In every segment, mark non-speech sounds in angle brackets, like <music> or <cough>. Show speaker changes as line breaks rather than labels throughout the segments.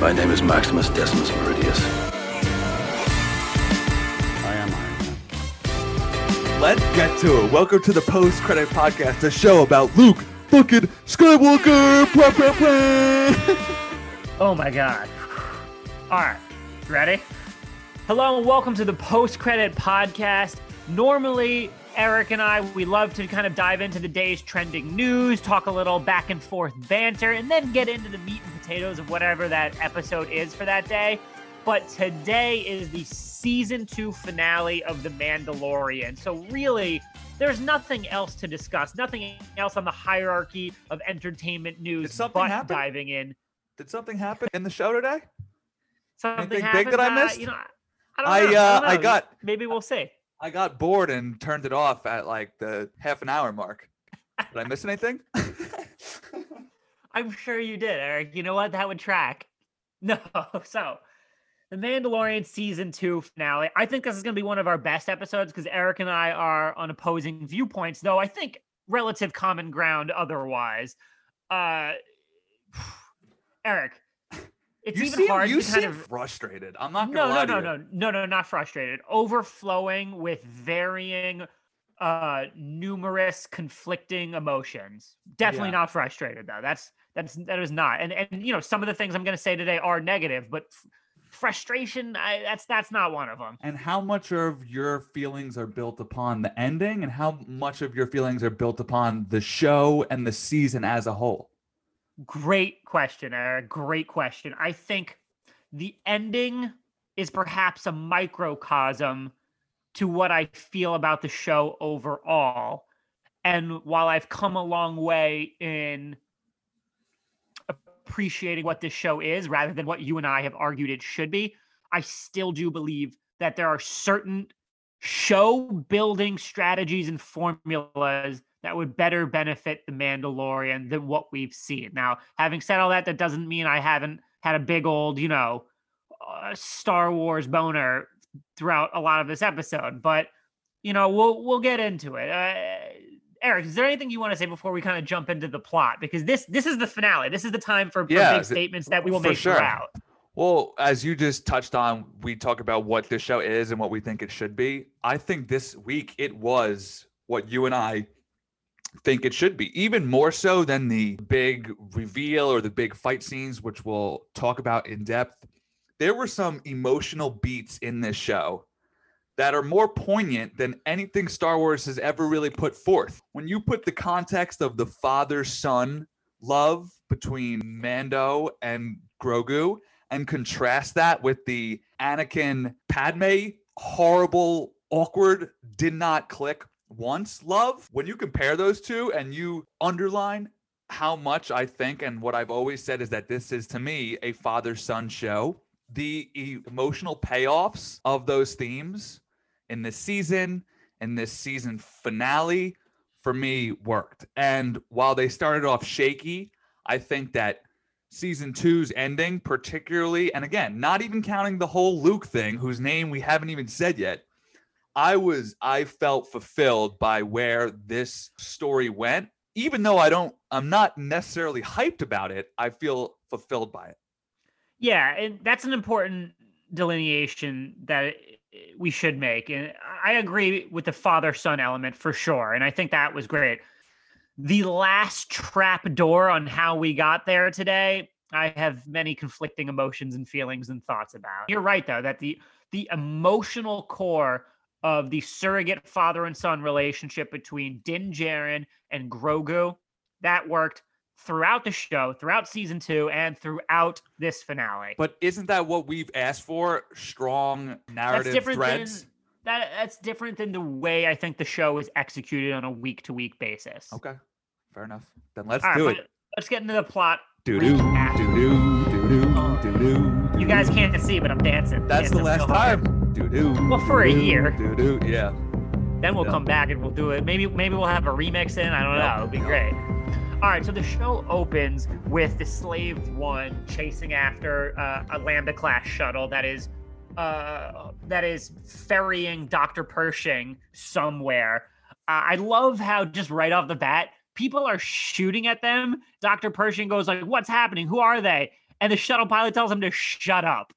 My name is Maximus Decimus Meridius.
I am Iron Man.
Let's get to it. Welcome to the Post Credit Podcast, a show about Luke fucking Skywalker. Blah, blah, blah.
Oh my god. All right, ready? Hello and welcome to the post credit podcast. Normally, Eric and I, we love to kind of dive into the day's trending news, talk a little back and forth banter, and then get into the meat and potatoes of whatever that episode is for that day. But today is the season two finale of The Mandalorian. So, really, there's nothing else to discuss, nothing else on the hierarchy of entertainment news
something
but
happen?
diving in.
Did something happen in the show today?
Something
Anything big that I
uh,
missed?
you know, I don't
I,
know.
uh,
don't
I got-
Maybe we'll see.
I got bored and turned it off at like the half an hour mark. Did I miss anything?
I'm sure you did, Eric. You know what? That would track. <laughs> No. So, The Mandalorian season two finale. I think this is going to be one of our best episodes because Eric and I are on opposing viewpoints, though I think relative common ground otherwise. Uh, <sighs> Eric, it's
you
even
seem,
hard
you
to kind of
frustrated. I'm not
no,
gonna
no,
lie
no,
to you.
no, no, no, not frustrated. Overflowing with varying, uh, numerous conflicting emotions. Definitely
Yeah.
not frustrated though. That's that's that is not. And and you know, some of the things I'm going to say today are negative, but f- frustration, I, that's that's not one of them.
And how much of your feelings are built upon the ending, and how much of your feelings are built upon the show and the season as a whole?
Great question, Eric. Great question. I think the ending is perhaps a microcosm to what I feel about the show overall. And while I've come a long way in appreciating what this show is rather than what you and I have argued it should be, I still do believe that there are certain show building strategies and formulas that would better benefit the Mandalorian than what we've seen. Now, having said all that, that doesn't mean I haven't had a big old, you know, uh, Star Wars boner throughout a lot of this episode, but you know, we'll we'll get into it. Uh, Eric, is there anything you want to say before we kind of jump into the plot? Because this this is the finale. This is the time for, for
Yeah,
big statements that we will make
sure.
throughout.
Well, as you just touched on, we talk about what this show is and what we think it should be. I think this week it was what you and I think it should be, even more so than the big reveal or the big fight scenes, which we'll talk about in depth. There were some emotional beats in this show that are more poignant than anything Star Wars has ever really put forth. When you put the context of the father son love between Mando and Grogu and contrast that with the Anakin Padme horrible, awkward, did not click once love, when you compare those two and you underline how much I think and what I've always said is that this is to me a father son show. The emotional payoffs of those themes in this season, in this season finale, for me worked. And while they started off shaky, I think that season two's ending, particularly, and again, not even counting the whole Luke thing, whose name we haven't even said yet, I was, I felt fulfilled by where this story went. Even though I don't, I'm not necessarily hyped about it, I feel fulfilled by it.
Yeah, and that's an important delineation that uh, we should make. And I agree with the father son element for sure. And I think that was great. The last trap door on how we got there today, I have many conflicting emotions and feelings and thoughts about. You're right though that the the emotional core of the surrogate father and son relationship between Din Djarin and Grogu that worked throughout the show, throughout season 2 and throughout this finale.
But isn't that what we've asked for? Strong
that's
narrative
different
threads.
than that that's different than the way I think the show is executed on a week to week basis.
Okay, fair enough. Then let's
All right,
do
but
it.
Let's get into the plot.
Do do do do do do do.
You guys can't see, but I'm dancing.
That's the
dancing
last
real hard.
Time. Do do.
Well, for a year.
Do do. Yeah.
Then we'll
Yeah.
come back and we'll do it. Maybe maybe we'll have a remix in. I don't know. It'll be great. All right, so the show opens with the Slave One chasing after uh, a Lambda class shuttle that is uh, that is ferrying Dr. Pershing somewhere. Uh, I love how just right off the bat, people are shooting at them. Dr. Pershing goes like, "What's happening? Who are they?" And the shuttle pilot tells him to shut up.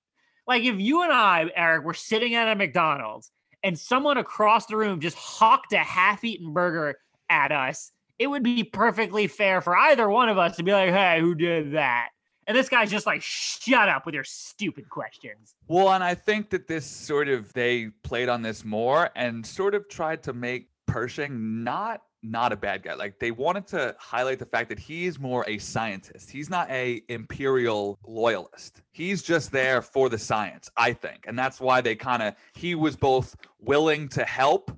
Like if you and I, Eric, were sitting at a McDonald's and someone across the room just hawked a half-eaten burger at us, it would be perfectly fair for either one of us to be like, "Hey, who did that?" And this guy's just like, shut up with your stupid questions.
Well, and I think that this sort of they played on this more and sort of tried to make Pershing not not a bad guy. Like they wanted to highlight the fact that he's more a scientist. He's not a imperial loyalist. He's just there for the science, I think. And that's why they kind of he was both willing to help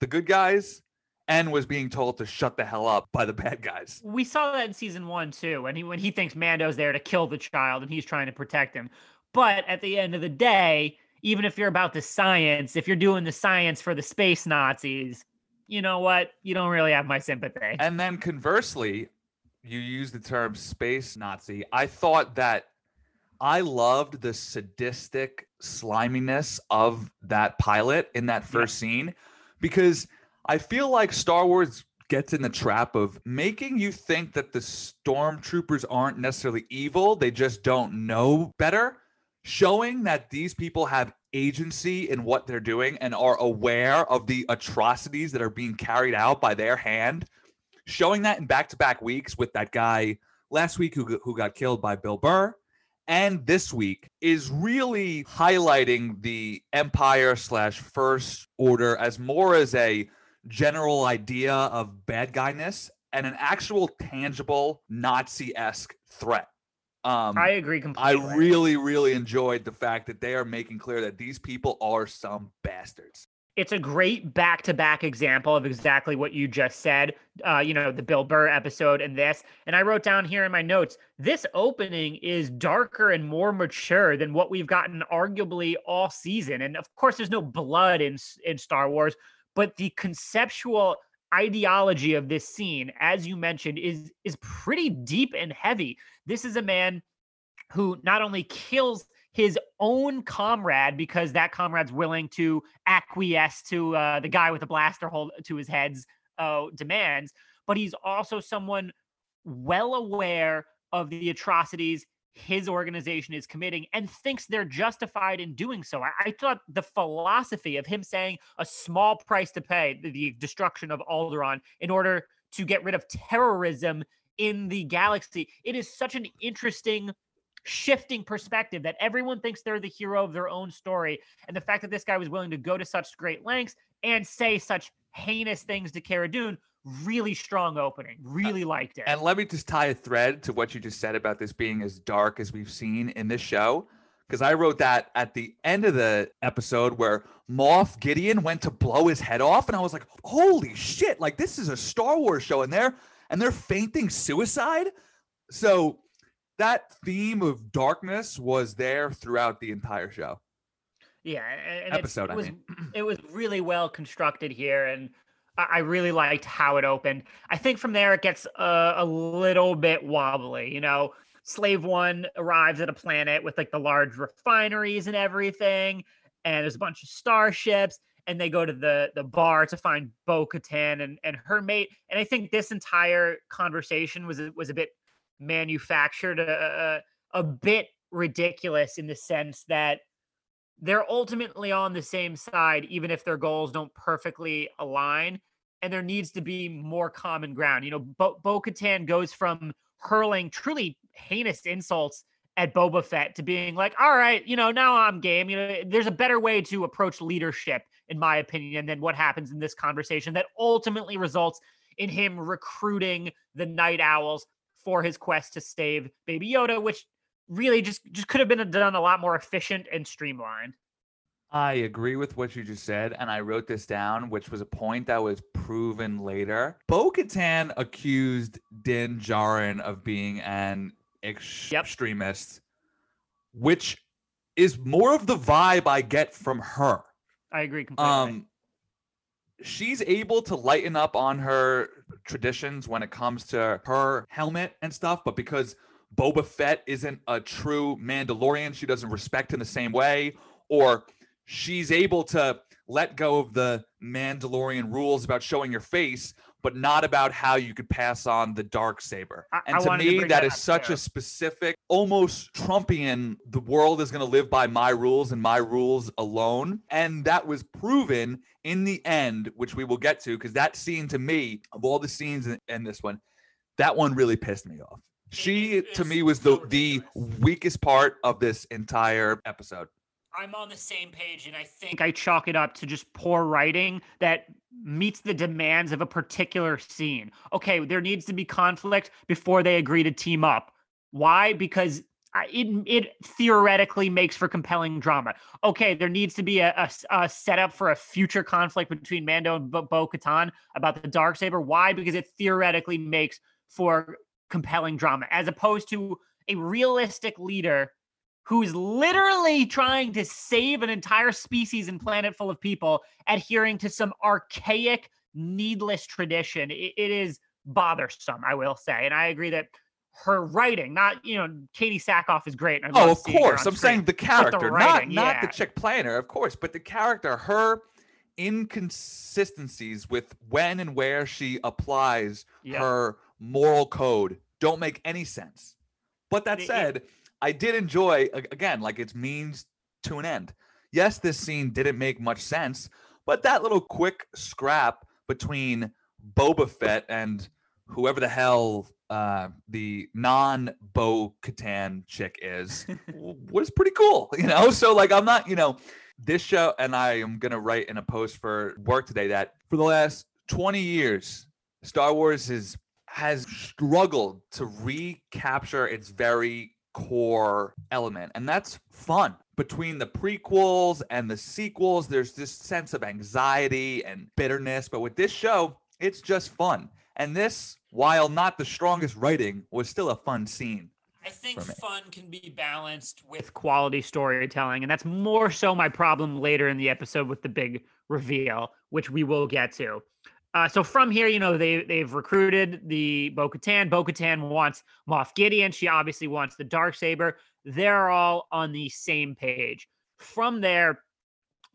the good guys and was being told to shut the hell up by the bad guys.
We saw that in season one too, when he when he thinks Mando's there to kill the child and he's trying to protect him. But at the end of the day, even if you're about the science, if you're doing the science for the space Nazis, you know what? You don't really have my sympathy.
And then conversely, you use the term space Nazi. I thought that I loved the sadistic sliminess of that pilot in that first yeah. scene because I feel like Star Wars gets in the trap of making you think that the stormtroopers aren't necessarily evil, they just don't know better, showing that these people have agency in what they're doing and are aware of the atrocities that are being carried out by their hand. Showing that in back to back weeks with that guy last week who, who got killed by Bill Burr and this week is really highlighting the empire slash first order as more as a general idea of bad guyness and an actual tangible Nazi esque threat.
Um, I agree completely.
I really, really enjoyed the fact that they are making clear that these people are some bastards.
It's a great back to back example of exactly what you just said. Uh, you know, the Bill Burr episode and this. And I wrote down here in my notes this opening is darker and more mature than what we've gotten arguably all season. And of course, there's no blood in, in Star Wars, but the conceptual ideology of this scene as you mentioned is is pretty deep and heavy. This is a man who not only kills his own comrade because that comrade's willing to acquiesce to uh, the guy with the blaster hold to his head's uh, demands but he's also someone well aware of the atrocities his organization is committing and thinks they're justified in doing so. I, I, thought the philosophy of him saying a small price to pay, the, destruction of Alderaan, in order to get rid of terrorism in the galaxy, it is such an interesting shifting perspective that everyone thinks they're the hero of their own story. And the fact that this guy was willing to go to such great lengths and say such heinous things to Cara Dune really strong opening. Really liked it.
And let me just tie a thread to what you just said about this being as dark as we've seen in this show. Because I wrote that at the end of the episode where Moff Gideon went to blow his head off, and I was like, "Holy shit! Like this is a Star Wars show, and they're and they're fainting suicide." So that theme of darkness was there throughout the entire show.
Yeah,
and episode.
It, it was
I mean.
it was really well constructed here, and I really liked how it opened. I think from there it gets uh, a little bit wobbly. You know, Slave One arrives at a planet with like the large refineries and everything, and there's a bunch of starships, and they go to the the bar to find Bo Katan and and her mate. And I think this entire conversation was was a bit manufactured, a, a, a bit ridiculous in the sense that they're ultimately on the same side, even if their goals don't perfectly align and there needs to be more common ground. You know, Bo Katan goes from hurling truly heinous insults at Boba Fett to being like, all right, you know, now I'm game. You know, there's a better way to approach leadership, in my opinion, than what happens in this conversation that ultimately results in him recruiting the Nite Owls for his quest to save Baby Yoda, which really just just could have been done a lot more efficient and streamlined.
I agree with what you just said, and I wrote this down, which was a point that was proven later. Bo Katan accused Din Djarin of being an ex- yep. extremist, which is more of the vibe I get from her.
I agree completely. Um,
she's able to lighten up on her traditions when it comes to her helmet and stuff, but because Boba Fett isn't a true Mandalorian, she doesn't respect him the same way or she's able to let go of the Mandalorian rules about showing your face, but not about how you could pass on the dark saber.
I-
And
I
to
wanted to
me, that
that
is such
too.
a specific, almost Trumpian. The world is going to live by my rules and my rules alone, and that was proven in the end, which we will get to, because that scene to me, of all the scenes in, in this one, that one really pissed me off. She to me was the the weakest part of this entire episode.
I'm on the same page, and I think I chalk it up to just poor writing that meets the demands of a particular scene. Okay, there needs to be conflict before they agree to team up. Why? Because it it theoretically makes for compelling drama. Okay, there needs to be a, a a setup for a future conflict between Mando and Bo Katan about the dark saber. Why? Because it theoretically makes for compelling drama, as opposed to a realistic leader who's literally trying to save an entire species and planet full of people, adhering to some archaic, needless tradition. It- it is bothersome, I will say. And I agree that her writing, not, you know, Katee Sackhoff is great.
Oh, of course. I'm saying the character,
writing,
not not the
yeah.
chick planner, of course, but the character, her inconsistencies with when and where she applies
Yep.
her moral code don't make any sense. But that
It- it-
said, I did enjoy again, like it's means to an end. Yes, this scene didn't make much sense, but that little quick scrap between Boba Fett and whoever the hell uh, the non Bo Katan chick is <laughs> was pretty cool, you know. So like, I'm not, you know, this show, and I am gonna write in a post for work today that for the last 20 years, Star Wars is has struggled to recapture its very core element, and that's fun. Between the prequels and the sequels, there's this sense of anxiety and bitterness, but with this show, it's just fun. And this, while not the strongest writing, was still a fun scene.
I think fun can be balanced with quality storytelling, and that's more so my problem later in the episode with the big reveal, which we will get to. Uh, so from here, you know, they they've recruited the Bo-Katan. Bo-Katan wants Moff Gideon. She obviously wants the dark saber. They're all on the same page. From there,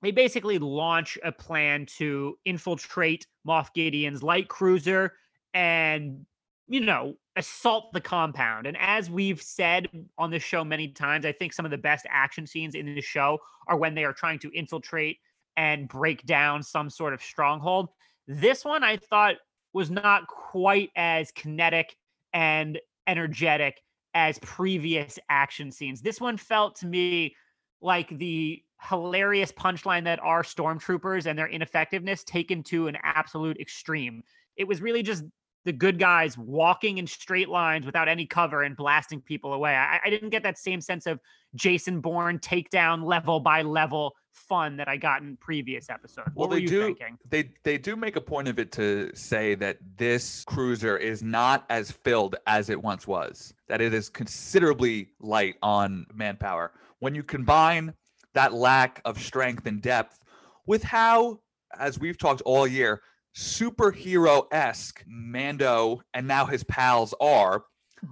they basically launch a plan to infiltrate Moff Gideon's light cruiser and you know, assault the compound. And as we've said on this show many times, I think some of the best action scenes in the show are when they are trying to infiltrate and break down some sort of stronghold. This one I thought was not quite as kinetic and energetic as previous action scenes. This one felt to me like the hilarious punchline that are stormtroopers and their ineffectiveness taken to an absolute extreme. It was really just the good guys walking in straight lines without any cover and blasting people away. I, I didn't get that same sense of Jason Bourne takedown level by level fun that I got in previous episodes.
Well,
what were
they
you
do.
thinking?
They they do make a point of it to say that this cruiser is not as filled as it once was. That it is considerably light on manpower. When you combine that lack of strength and depth with how, as we've talked all year, superhero esque Mando and now his pals are.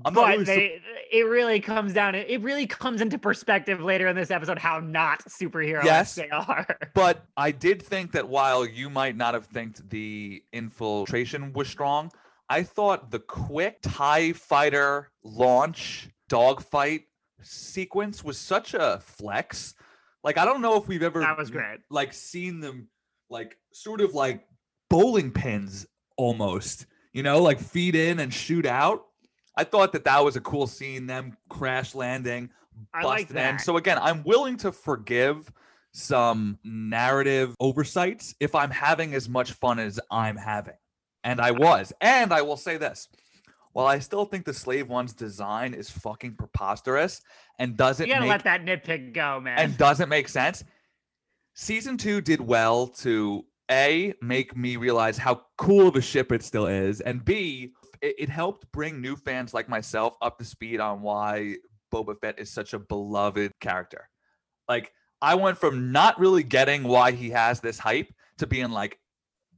I'm
but
really
they, it really comes down. It really comes into perspective later in this episode how not superhero
Yes.
they are. <laughs>
But I did think that while you might not have think the infiltration was strong, I thought the quick TIE fighter launch dogfight sequence was such a flex. Like I don't know if we've ever
That was great.
like seen them like sort of like bowling pins almost, you know, like feed in and shoot out. I thought that that was a cool scene, them crash landing,
I like
busted in. So again, I'm willing to forgive some narrative oversights if I'm having as much fun as I'm having. And I was. And I will say this. While I still think the slave one's design is fucking preposterous and doesn't
You gotta
make
let that nitpick go, man.
and doesn't make sense. Season two did well to A, make me realize how cool of a ship it still is, and B, it, it helped bring new fans like myself up to speed on why Boba Fett is such a beloved character. Like, I went from not really getting why he has this hype to being like,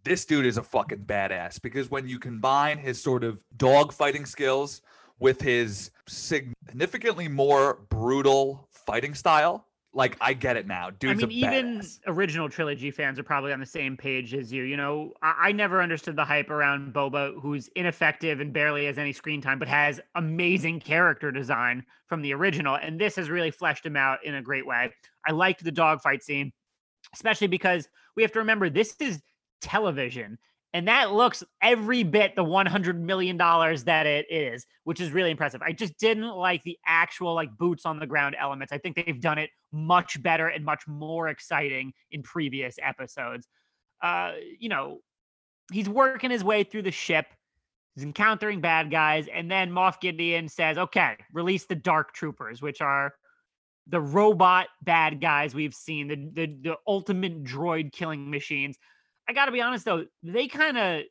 this dude is a fucking badass because when you combine his sort of dog fighting skills with his significantly more brutal fighting style, like I get it now. Dude's
I mean, even
badass.
original trilogy fans are probably on the same page as you. You know, I, I never understood the hype around Boba, who's ineffective and barely has any screen time, but has amazing character design from the original. And this has really fleshed him out in a great way. I liked the dogfight scene, especially because we have to remember this is television. And that looks every bit the $100 million that it is, which is really impressive. I just didn't like the actual like boots on the ground elements. I think they've done it much better and much more exciting in previous episodes. Uh, you know, he's working his way through the ship. He's encountering bad guys, and then Moff Gideon says, "Okay, release the Dark Troopers, which are the robot bad guys we've seen, the the, the ultimate droid killing machines." I got to be honest though, they kind of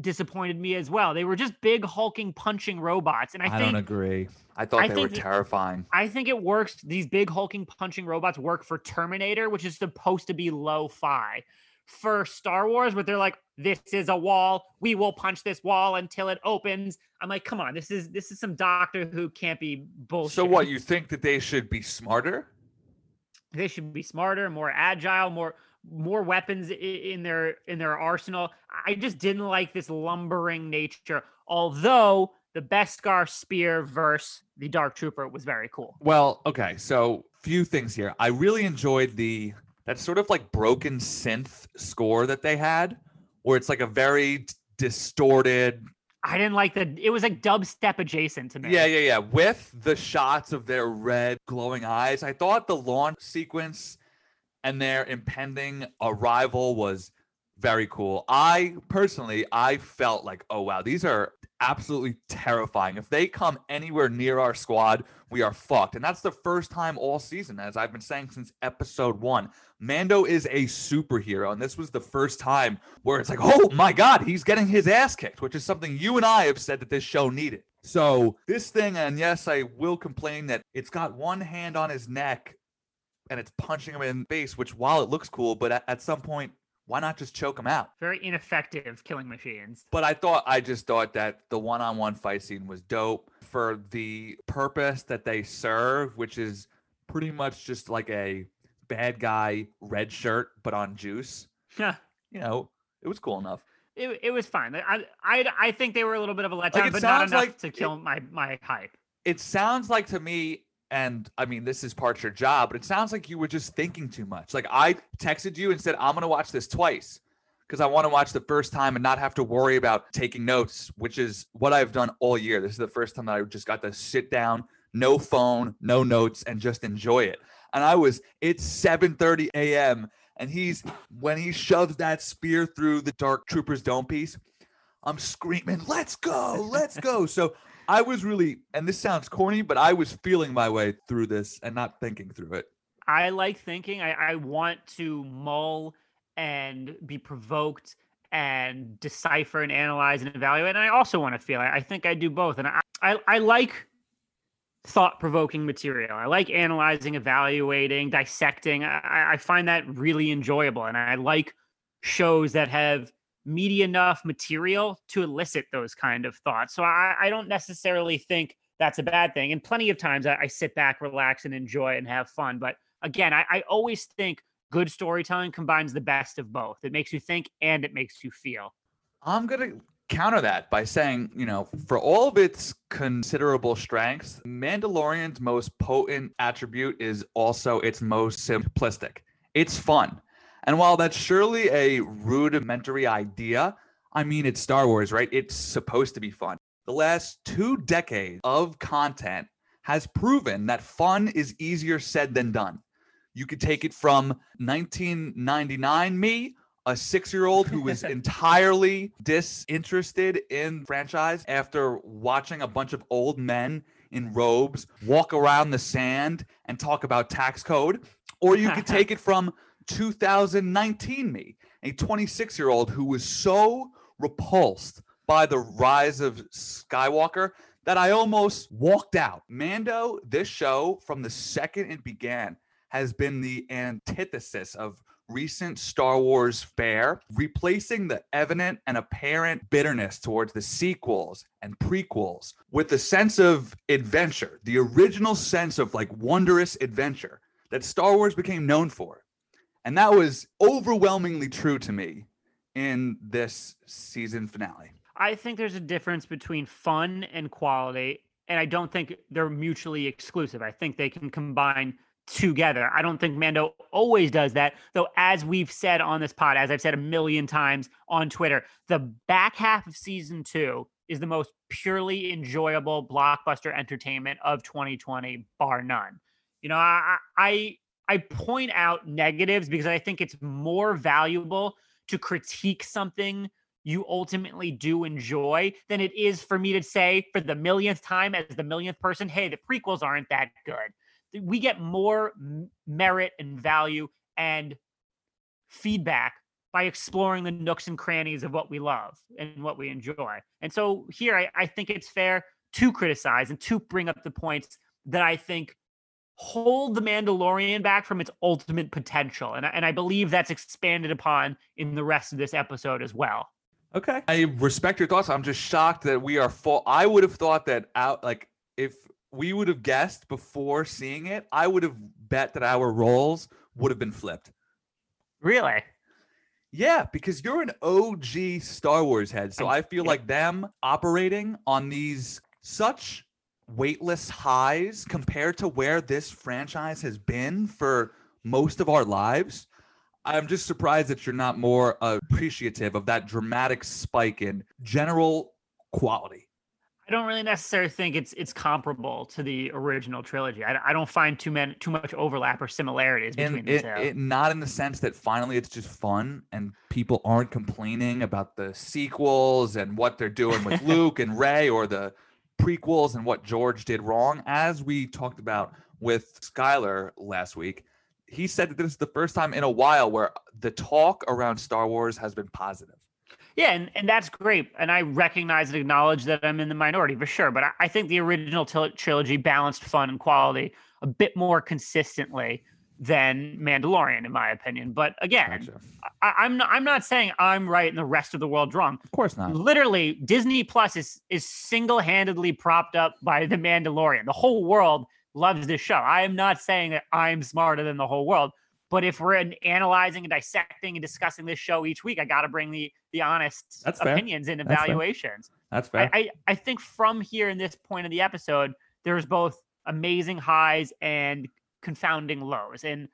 disappointed me as well. They were just big hulking punching robots, and I,
I,
think
don't agree. I thought
I
they were
think
terrifying.
I think it works. These big hulking punching robots work for Terminator, which is supposed to be lo-fi. For Star Wars, but they're like, this is a wall. We will punch this wall until it opens. I'm like, come on, this is this is some Doctor Who can't be bullshit.
So what? You think that they should be smarter?
they should be smarter, more agile, more more weapons in their in their arsenal. I just didn't like this lumbering nature. Although the Beskar spear versus the Dark Trooper was very cool.
Well, okay. So few things here. I really enjoyed the that sort of like broken synth score that they had, where it's like a very distorted.
I didn't like the. It was like dubstep adjacent to me.
Yeah, yeah, yeah. With the shots of their red glowing eyes, I thought the launch sequence and their impending arrival was very cool. I personally, I felt like, oh wow, these are absolutely terrifying. If they come anywhere near our squad, we are fucked. And that's the first time all season, as I've been saying since episode one. Mando is a superhero, and this was the first time where it's like, oh my god, he's getting his ass kicked, which is something you and I have said that this show needed. So this thing, and yes, I will complain that it's got one hand on his neck and it's punching him in the face, which while it looks cool, but at, at some point, why not just choke him out?
Very ineffective killing machines.
But I thought I just thought that the one-on-one fight scene was dope for the purpose that they serve, which is pretty much just like a bad guy red shirt but on juice.
Yeah.
You know, it was cool enough.
It, it was fine. I, I I think they were a little bit of a letdown,
it
but not enough
like
to
it-
kill my my hype.
It sounds like to me and I mean this is part your job, but it sounds like you were just thinking too much. Like I texted you and said I'm going to watch this twice because I want to watch the first time and not have to worry about taking notes, which is what I've done all year. This is the first time that I just got to sit down, no phone, no notes, and just enjoy it. And I was, it's 7:30 a.m. and he's when he shoves that spear through the dark trooper's dome piece, I'm screaming, "Let's go, let's go!" <laughs> So I was really, and this sounds corny, but I was feeling my way through this and not thinking through it.
I like thinking. I, I want to mull and be provoked and decipher and analyze and evaluate. And I also want to feel. I, I think I do both. And I, I, I like thought provoking material. I like analyzing, evaluating, dissecting. I, I- I find that really enjoyable. And I like shows that have meaty enough material to elicit those kind of thoughts. So I, I don't necessarily think that's a bad thing. And plenty of times I, I sit back, relax, and enjoy and have fun. But again, I, I always think good storytelling combines the best of both. It makes you think and it makes you feel.
I'm going to counter that by saying, you know, for all of its considerable strengths, Mandalorian's most potent attribute is also its most simplistic. It's fun. And while that's surely a rudimentary idea, I mean, it's Star Wars, right? It's supposed to be fun. The last two decades of content has proven that fun is easier said than done. You could take it from 1999 me, a six year old who was <laughs> entirely disinterested in franchise after watching a bunch of old men in robes walk around the sand and talk about tax code. Or you could take it <laughs> from 2019 me, a 26 year old who was so repulsed by the rise of Skywalker that I almost walked out. Mando, this show, from the second it began, has been the antithesis of recent Star Wars fare, replacing the evident and apparent bitterness towards the sequels and prequels with the sense of adventure, the original sense of like wondrous adventure that Star Wars became known for. And that was overwhelmingly true to me in this season finale.
I think there's a difference between fun and quality, and I don't think they're mutually exclusive. I think they can combine together. I don't think Mando always does that, though, as we've said on this pod, as I've said a million times on Twitter, the back half of season two is the most purely enjoyable blockbuster entertainment of 2020, bar none. You know, I, I I point out negatives because I think it's more valuable to critique something you ultimately do enjoy than it is for me to say for the millionth time as the millionth person, hey, the prequels aren't that good. We get more merit and value and feedback by exploring the nooks and crannies of what we love and what we enjoy. And so here, I, I think it's fair to criticize and to bring up the points that I think hold the Mandalorian back from its ultimate potential. And, and I believe that's expanded upon in the rest of this episode as well.
Okay. I respect your thoughts. I'm just shocked that we are full. I would have thought that out, like, if we would have guessed before seeing it, I would have bet that our roles would have been flipped.
Really?
Yeah, because you're an OG Star Wars head. So I feel like them operating on these such weightless highs compared to where this franchise has been for most of our lives. I'm just surprised that you're not more appreciative of that dramatic spike in general quality.
I don't really necessarily think it's it's comparable to the original trilogy. I, I don't find too many too much overlap or similarities between
and
the
it,
two.
It, not in the sense that finally it's just fun and people aren't complaining about the sequels and what they're doing with <laughs> Luke and Rey or the prequels and what George did wrong. As we talked about with Skylar last week, he said that this is the first time in a while where the talk around Star Wars has been positive.
Yeah, and, and that's great. And I recognize and acknowledge that I'm in the minority for sure. But I, I think the original t- trilogy balanced fun and quality a bit more consistently than Mandalorian, in my opinion. But again,
Gotcha.
I, I'm not, I'm not saying I'm right and the rest of the world wrong.
Of course not.
Literally, Disney Plus is is single handedly propped up by the Mandalorian. The whole world loves this show. I am not saying that I'm smarter than the whole world. But if we're analyzing and dissecting and discussing this show each week, I got to bring the the honest
That's fair.
opinions and
That's fair.
evaluations.
That's
I,
fair.
I, I think from here in this point of the episode, there's both amazing highs and confounding lows. And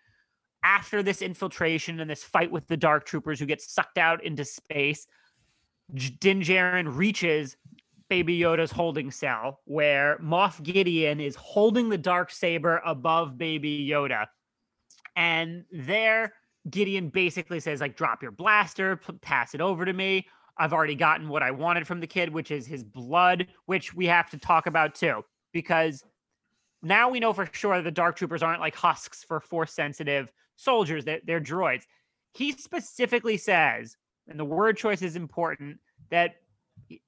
after this infiltration and this fight with the dark troopers who get sucked out into space, Din Djarin reaches Baby Yoda's holding cell where Moff Gideon is holding the dark saber above Baby Yoda. And there, Gideon basically says, like, drop your blaster, p- pass it over to me. I've already gotten what I wanted from the kid, which is his blood, which we have to talk about too, because now we know for sure that the dark troopers aren't like husks for force sensitive soldiers, they're, they're droids. He specifically says, and the word choice is important, that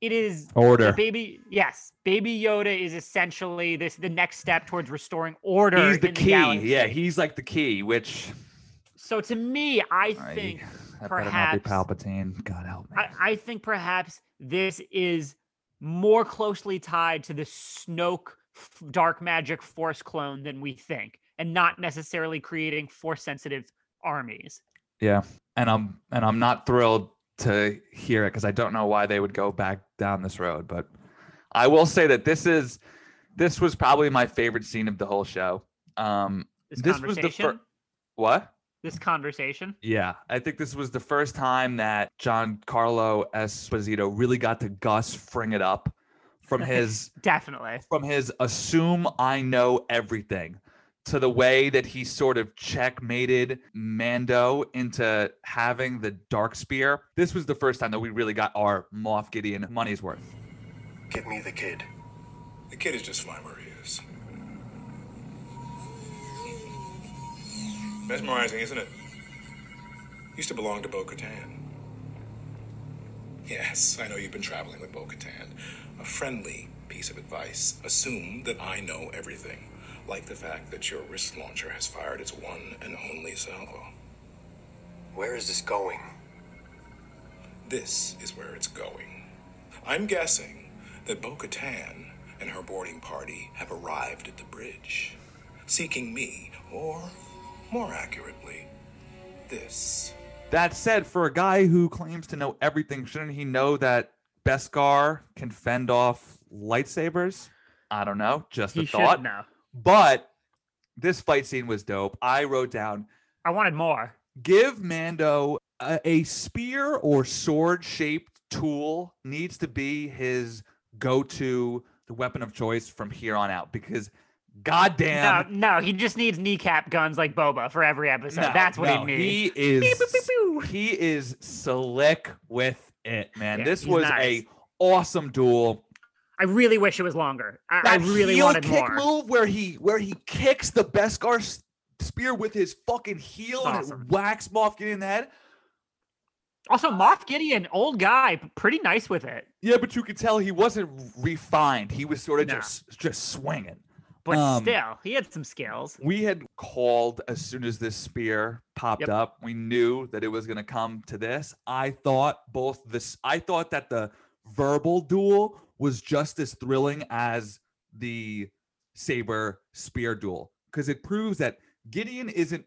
it is
Order.
baby yes baby yoda is essentially this the next step towards restoring order
He's the key.
galaxy.
yeah, he's like the key, which
so to me i think
that
perhaps
Palpatine. God help me.
I, I think perhaps this is more closely tied to the Snoke dark magic force clone than we think, and not necessarily creating force sensitive armies.
Yeah, and I'm and I'm not thrilled to hear it because I don't know why they would go back down this road. But I will say that this is this was probably my favorite scene of the whole show. Um,
This,
This was the first what?
this conversation.
Yeah, I think this was the first time that Giancarlo Esposito really got to Gus Fring it up from <laughs> his
Definitely.
from his assume I know everything to the way that he sort of checkmated Mando into having the dark spear. This was the first time that we really got our Moff Gideon money's worth.
Give me the kid.
The kid is just fine where he is. Mesmerizing, isn't it? Used to belong to Bo Katan. Yes, I know you've been traveling with Bo Katan. A friendly piece of advice. Assume that I know everything. Like the fact that your wrist launcher has fired its one and only salvo.
Where is this going?
This is where it's going. I'm guessing that Bo Katan and her boarding party have arrived at the bridge, seeking me, or More accurately, this.
That said, for a guy who claims to know everything, shouldn't he know that Beskar can fend off lightsabers? I don't know. Just a
He
thought.
know.
But this fight scene was dope. I wrote down
I wanted more.
give Mando a, a spear or sword shaped tool needs to be his go to the weapon of choice from here on out because goddamn
no, no, he just needs kneecap guns like Boba for every episode.
no,
That's what
no,
he needs.
He is
Beep, boop, beep, boop.
he is slick with it, man.
Yeah,
this was
nice.
a awesome duel.
I really wish it was longer. I, I really
heel
wanted
kick
more.
move where he where he kicks the Beskar spear with his fucking heel and
Awesome.
it whacks Moff Gideon in the head.
Also, Moff Gideon, old guy, pretty nice with it.
Yeah, but you could tell he wasn't refined. He was sort of
No.
just just swinging.
But
Um,
still, he had some skills.
We had called as soon as this spear popped
Yep.
up. We knew that it was going to come to this. I thought both this. I thought that the verbal duel was just as thrilling as the saber spear duel because it proves that Gideon isn't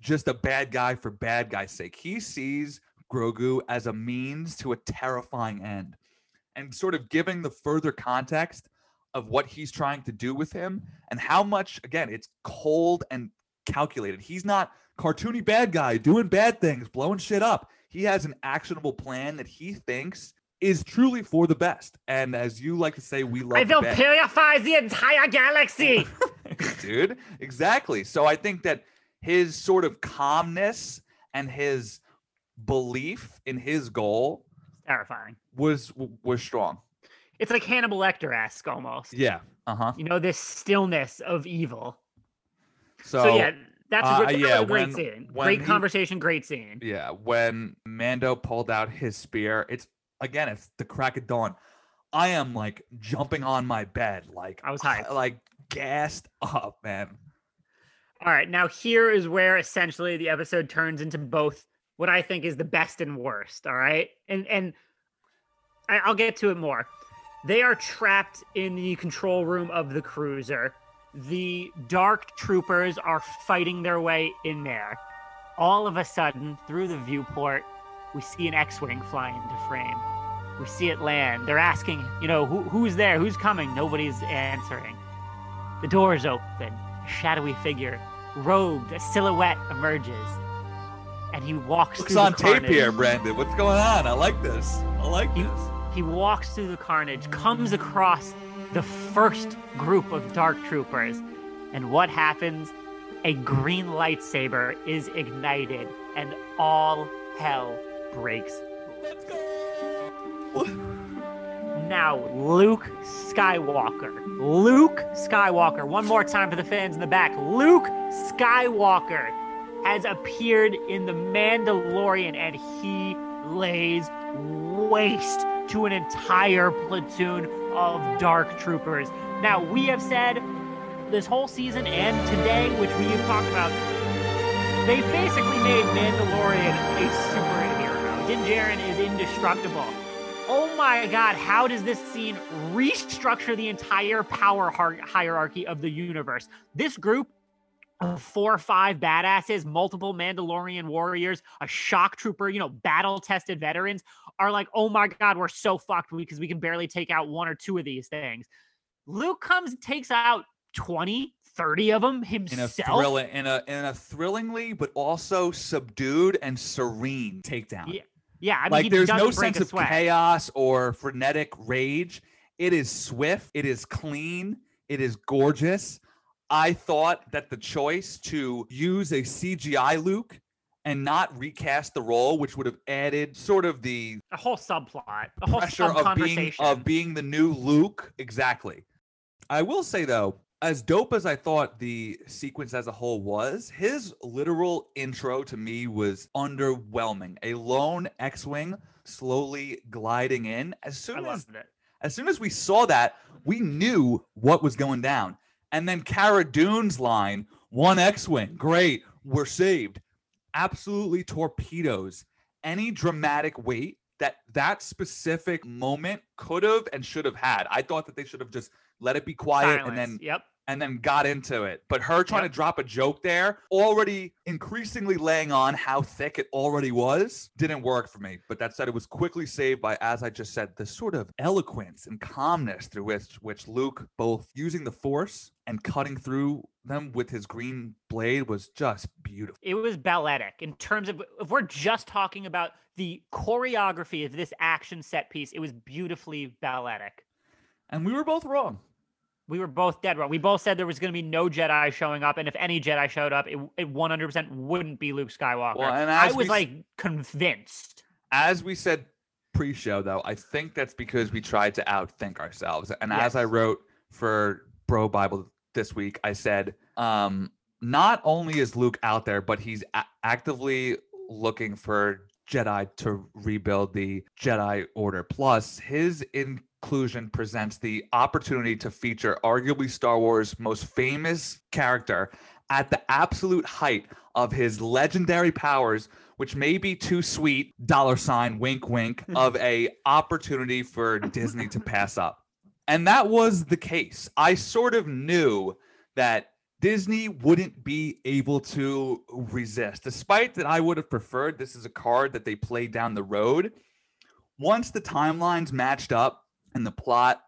just a bad guy for bad guy's sake. He sees Grogu as a means to a terrifying end, and sort of giving the further context of what he's trying to do with him and how much again it's cold and calculated. He's not cartoony bad guy doing bad things blowing shit up. He has an actionable plan that he thinks is truly for the best. And as you like to say we love
I will purify the entire galaxy. <laughs>
dude exactly. So i think that his sort of calmness and his belief in his goal
Terrifying.
was was strong
It's like Hannibal Lecter esque almost.
yeah uh-huh
You know, this stillness of evil.
so,
So, yeah, that's a,
uh,
great, that
yeah,
was a great
when-
scene.
when
Great
he-
conversation, great scene.
Yeah, when Mando pulled out his spear, it's again, it's the crack of dawn. I am like jumping on my bed, like
I was hyped.
like gassed up, man.
All right, now here is where essentially the episode turns into both what I think is the best and worst. All right, and and I, I'll get to it more. They are trapped in the control room of the cruiser. The dark troopers are fighting their way in there. All of a sudden, through the viewport, we see an X-wing fly into frame. We see it land. They're asking, you know, who, who's there? Who's coming? Nobody's answering. The doors open. A shadowy figure, robed, a silhouette emerges. And he walks
Looks
through
on tape
carnage.
here, Brandon. What's going on? I like this. I like
He,
this.
He walks through the carnage, comes across the first group of dark troopers, and what happens? A green lightsaber is ignited, and all hell breaks
Let's go.
Now, Luke Skywalker. Luke Skywalker. One more time for the fans in the back. Luke Skywalker has appeared in The Mandalorian and he lays waste to an entire platoon of dark troopers. Now, we have said this whole season and today, which we have talked about, they basically made Mandalorian a superhero. Din Djarin is indestructible. Oh my god, how does this scene restructure the entire power hierarchy of the universe? This group of four or five badasses, multiple Mandalorian warriors, a shock trooper, you know, battle tested veterans are like, oh my god, we're so fucked because we can barely take out one or two of these things. Luke comes and takes out 20, 30 of them himself.
In a thrilling, in a in a thrillingly but also subdued and serene takedown.
Yeah, yeah, I mean,
like
he
there's no sense of chaos or frenetic rage. It is swift. It is clean. It is gorgeous. I thought that the choice to use a CGI Luke and not recast the role, which would have added sort of the
a whole subplot, a whole
pressure of being of being the new Luke. Exactly. I will say though, as dope as I thought the sequence as a whole was, his literal intro to me was underwhelming. A lone X-wing slowly gliding in. As soon as
it.
as soon as we saw that, we knew what was going down. And then Cara Dune's line, one X-wing, great, we're saved. Absolutely torpedoes any dramatic weight that that specific moment could have and should have had. I thought that they should have just let it be quiet and then
yep.
And then got into it. But her trying to drop a joke there, already increasingly laying on how thick it already was, didn't work for me. But that said, it was quickly saved by, as I just said, the sort of eloquence and calmness through which which Luke both using the force and cutting through them with his green blade was just beautiful.
It was balletic in terms of if we're just talking about the choreography of this action set piece, it was beautifully balletic.
And we were both wrong.
We were both dead wrong. We both said there was going to be no Jedi showing up, and if any Jedi showed up, it, it 100% wouldn't be Luke Skywalker.
Well, and
I was
we-
like convinced.
As we said pre-show, though, I think that's because we tried to outthink ourselves. And as I wrote for Bro Bible this week, I said, um, not only is Luke out there, but he's a- actively looking for Jedi to rebuild the Jedi Order. Plus, his inclusion presents the opportunity to feature arguably Star Wars' most famous character at the absolute height of his legendary powers which may be too sweet dollar sign wink wink hmm. of a opportunity for disney to pass up. And that was the case. I sort of knew that disney wouldn't be able to resist. Despite that i would have preferred this is a card that they played down the road once the timelines matched up and the plot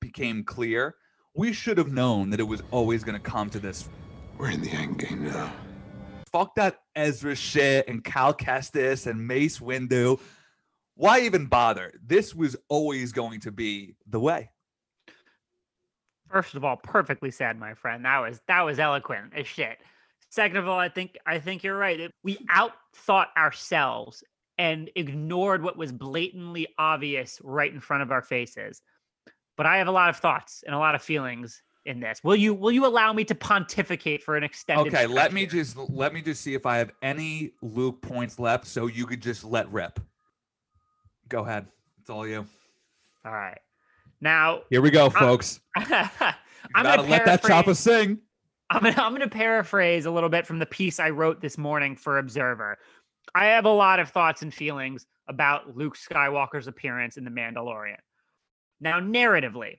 became clear we should have known that it was always going to come to this
We're in the end game now.
fuck that Ezra shit and Cal Kestis and Mace Windu. Why even bother? This was always going to be the way.
First of all, perfectly said, my friend. That was that was eloquent as shit. Second of all, I think I think you're right. It- We outthought ourselves and ignored what was blatantly obvious right in front of our faces. But I have a lot of thoughts and a lot of feelings in this. Will you will you allow me to pontificate for an extended
Okay, let me
here?
just let me just see if I have any Luke points left so you could just let rip. Go ahead. It's all you.
All right. Now
Here we go, folks. <laughs>
I'm
You
gonna
let that chopper sing.
I'm gonna, I'm gonna paraphrase a little bit from the piece I wrote this morning for Observer. I have a lot of thoughts and feelings about Luke Skywalker's appearance in The Mandalorian. Now, narratively,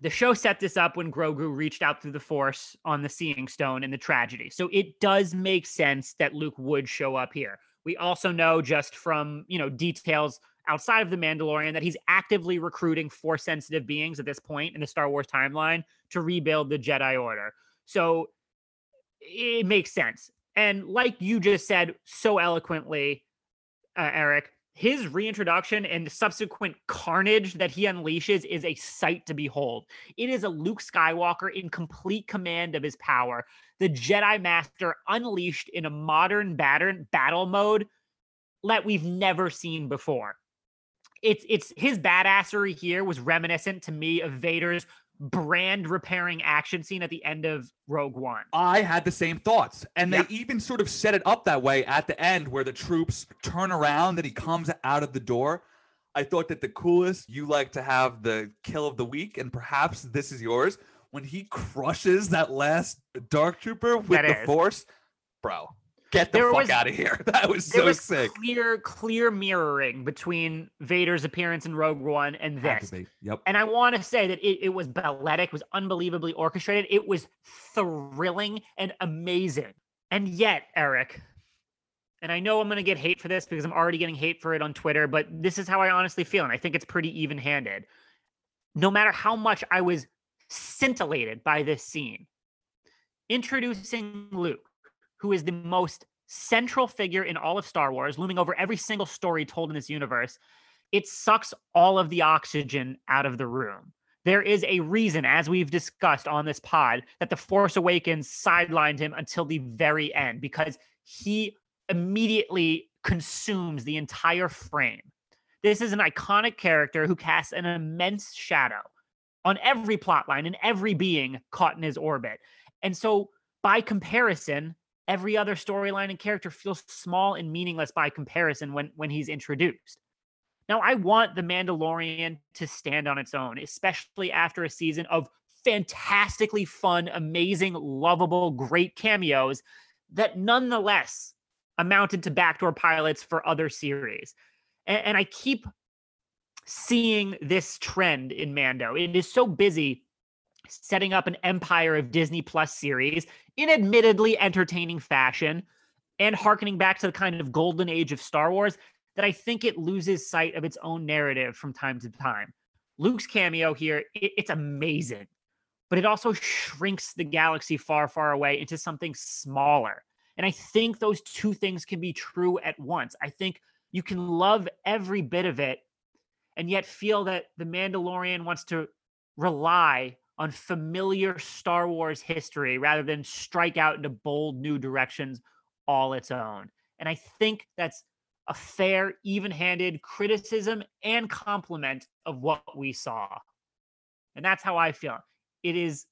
the show set this up when Grogu reached out through the Force on the Seeing Stone in the tragedy. So it does make sense that Luke would show up here. We also know just from, you know, details outside of the Mandalorian that he's actively recruiting force sensitive beings at this point in the Star Wars timeline to rebuild the Jedi Order. So it makes sense. And like you just said so eloquently, uh, Eric, his reintroduction and subsequent carnage that he unleashes is a sight to behold. It is a Luke Skywalker in complete command of his power, the Jedi Master unleashed in a modern battle mode that we've never seen before. It's it's his badassery here was reminiscent to me of Vader's brand repairing action scene at the end of Rogue One.
I had the same thoughts. And
Yep.
they even sort of set it up that way at the end where the troops turn around and he comes out of the door. I thought that the coolest, you like to have the kill of the week, and perhaps this is yours, when he crushes that last dark trooper with
That
the
is.
force. Bro, get the
There
fuck
was-
out of here. <laughs> That was
there
so
was
sick.
clear, clear mirroring between Vader's appearance in Rogue One and this.
Yep.
And I want to say that it, it was balletic, was unbelievably orchestrated. It was thrilling and amazing. And yet, Eric, and I know I'm going to get hate for this because I'm already getting hate for it on Twitter, but this is how I honestly feel. And I think it's pretty even handed. No matter how much I was scintillated by this scene, introducing Luke, who is the most central figure in all of Star Wars, looming over every single story told in this universe, it sucks all of the oxygen out of the room. There is a reason, as we've discussed on this pod, that The Force Awakens sidelined him until the very end because he immediately consumes the entire frame. This is an iconic character who casts an immense shadow on every plot line and every being caught in his orbit. And so, by comparison, every other storyline and character feels small and meaningless by comparison when when he's introduced. Now, I want the Mandalorian to stand on its own, especially after a season of fantastically fun, amazing, lovable, great cameos that nonetheless amounted to backdoor pilots for other series. And, and I keep seeing this trend in Mando. It is so busy setting up an empire of Disney Plus series in admittedly entertaining fashion and harkening back to the kind of golden age of Star Wars that I think it loses sight of its own narrative from time to time. Luke's cameo here, it, it's amazing, but it also shrinks the galaxy far, far away into something smaller. And I think those two things can be true at once. I think you can love every bit of it and yet feel that The Mandalorian wants to rely on familiar Star Wars history rather than strike out into bold new directions all its own. And I think that's a fair, even handed criticism and compliment of what we saw. And that's how I feel. It is,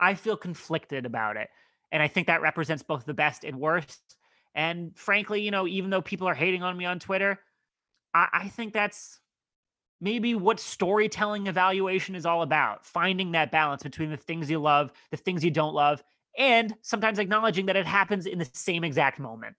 I feel conflicted about it. And I think that represents both the best and worst. And frankly, you know, even though people are hating on me on Twitter, I, I think that's maybe what storytelling evaluation is all about finding that balance between the things you love, the things you don't love, and sometimes acknowledging that it happens in the same exact moment.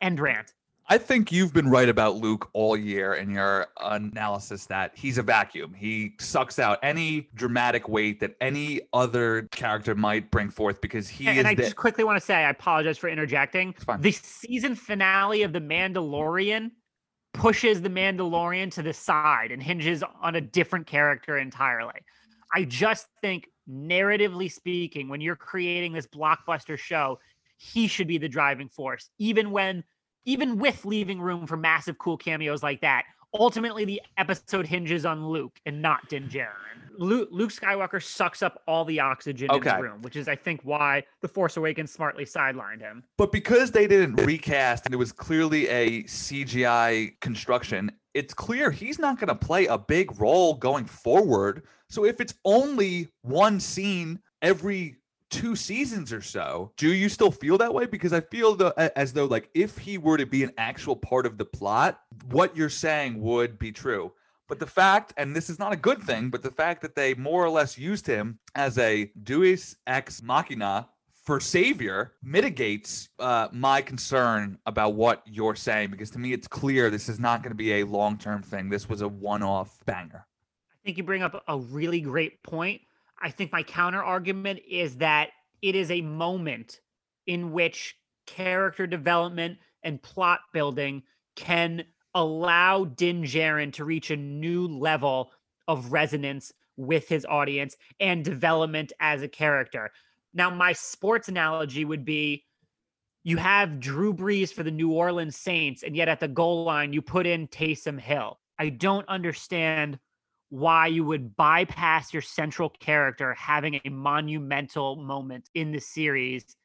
End rant.
I think you've been right about Luke all year in your analysis that he's a vacuum. He sucks out any dramatic weight that any other character might bring forth because he
and,
is.
And I
the-
just quickly want to say, I apologize for interjecting. The season finale of The Mandalorian pushes The Mandalorian to the side and hinges on a different character entirely. I just think, narratively speaking, when you're creating this blockbuster show, he should be the driving force, even when even with leaving room for massive cool cameos like that, ultimately the episode hinges on Luke and not Din Djarin. Luke, Luke Skywalker sucks up all the oxygen in
Okay.
the room, which is, I think, why The Force Awakens smartly sidelined him.
But because they didn't recast and it was clearly a CGI construction, it's clear he's not going to play a big role going forward. So if it's only one scene every two seasons or so, do you still feel that way? Because I feel the, as though like if he were to be an actual part of the plot, what you're saying would be true. But the fact, and this is not a good thing, but the fact that they more or less used him as a Deus ex machina for savior mitigates uh, my concern about what you're saying because to me it's clear this is not going to be a long-term thing. This was a one-off banger.
I think you bring up a really great point. I think my counter argument is that it is a moment in which character development and plot building can allow Din Djarin to reach a new level of resonance with his audience and development as a character. Now, my sports analogy would be you have Drew Brees for the New Orleans Saints, and yet at the goal line, you put in Taysom Hill. I don't understand why you would bypass your central character having a monumental moment in the series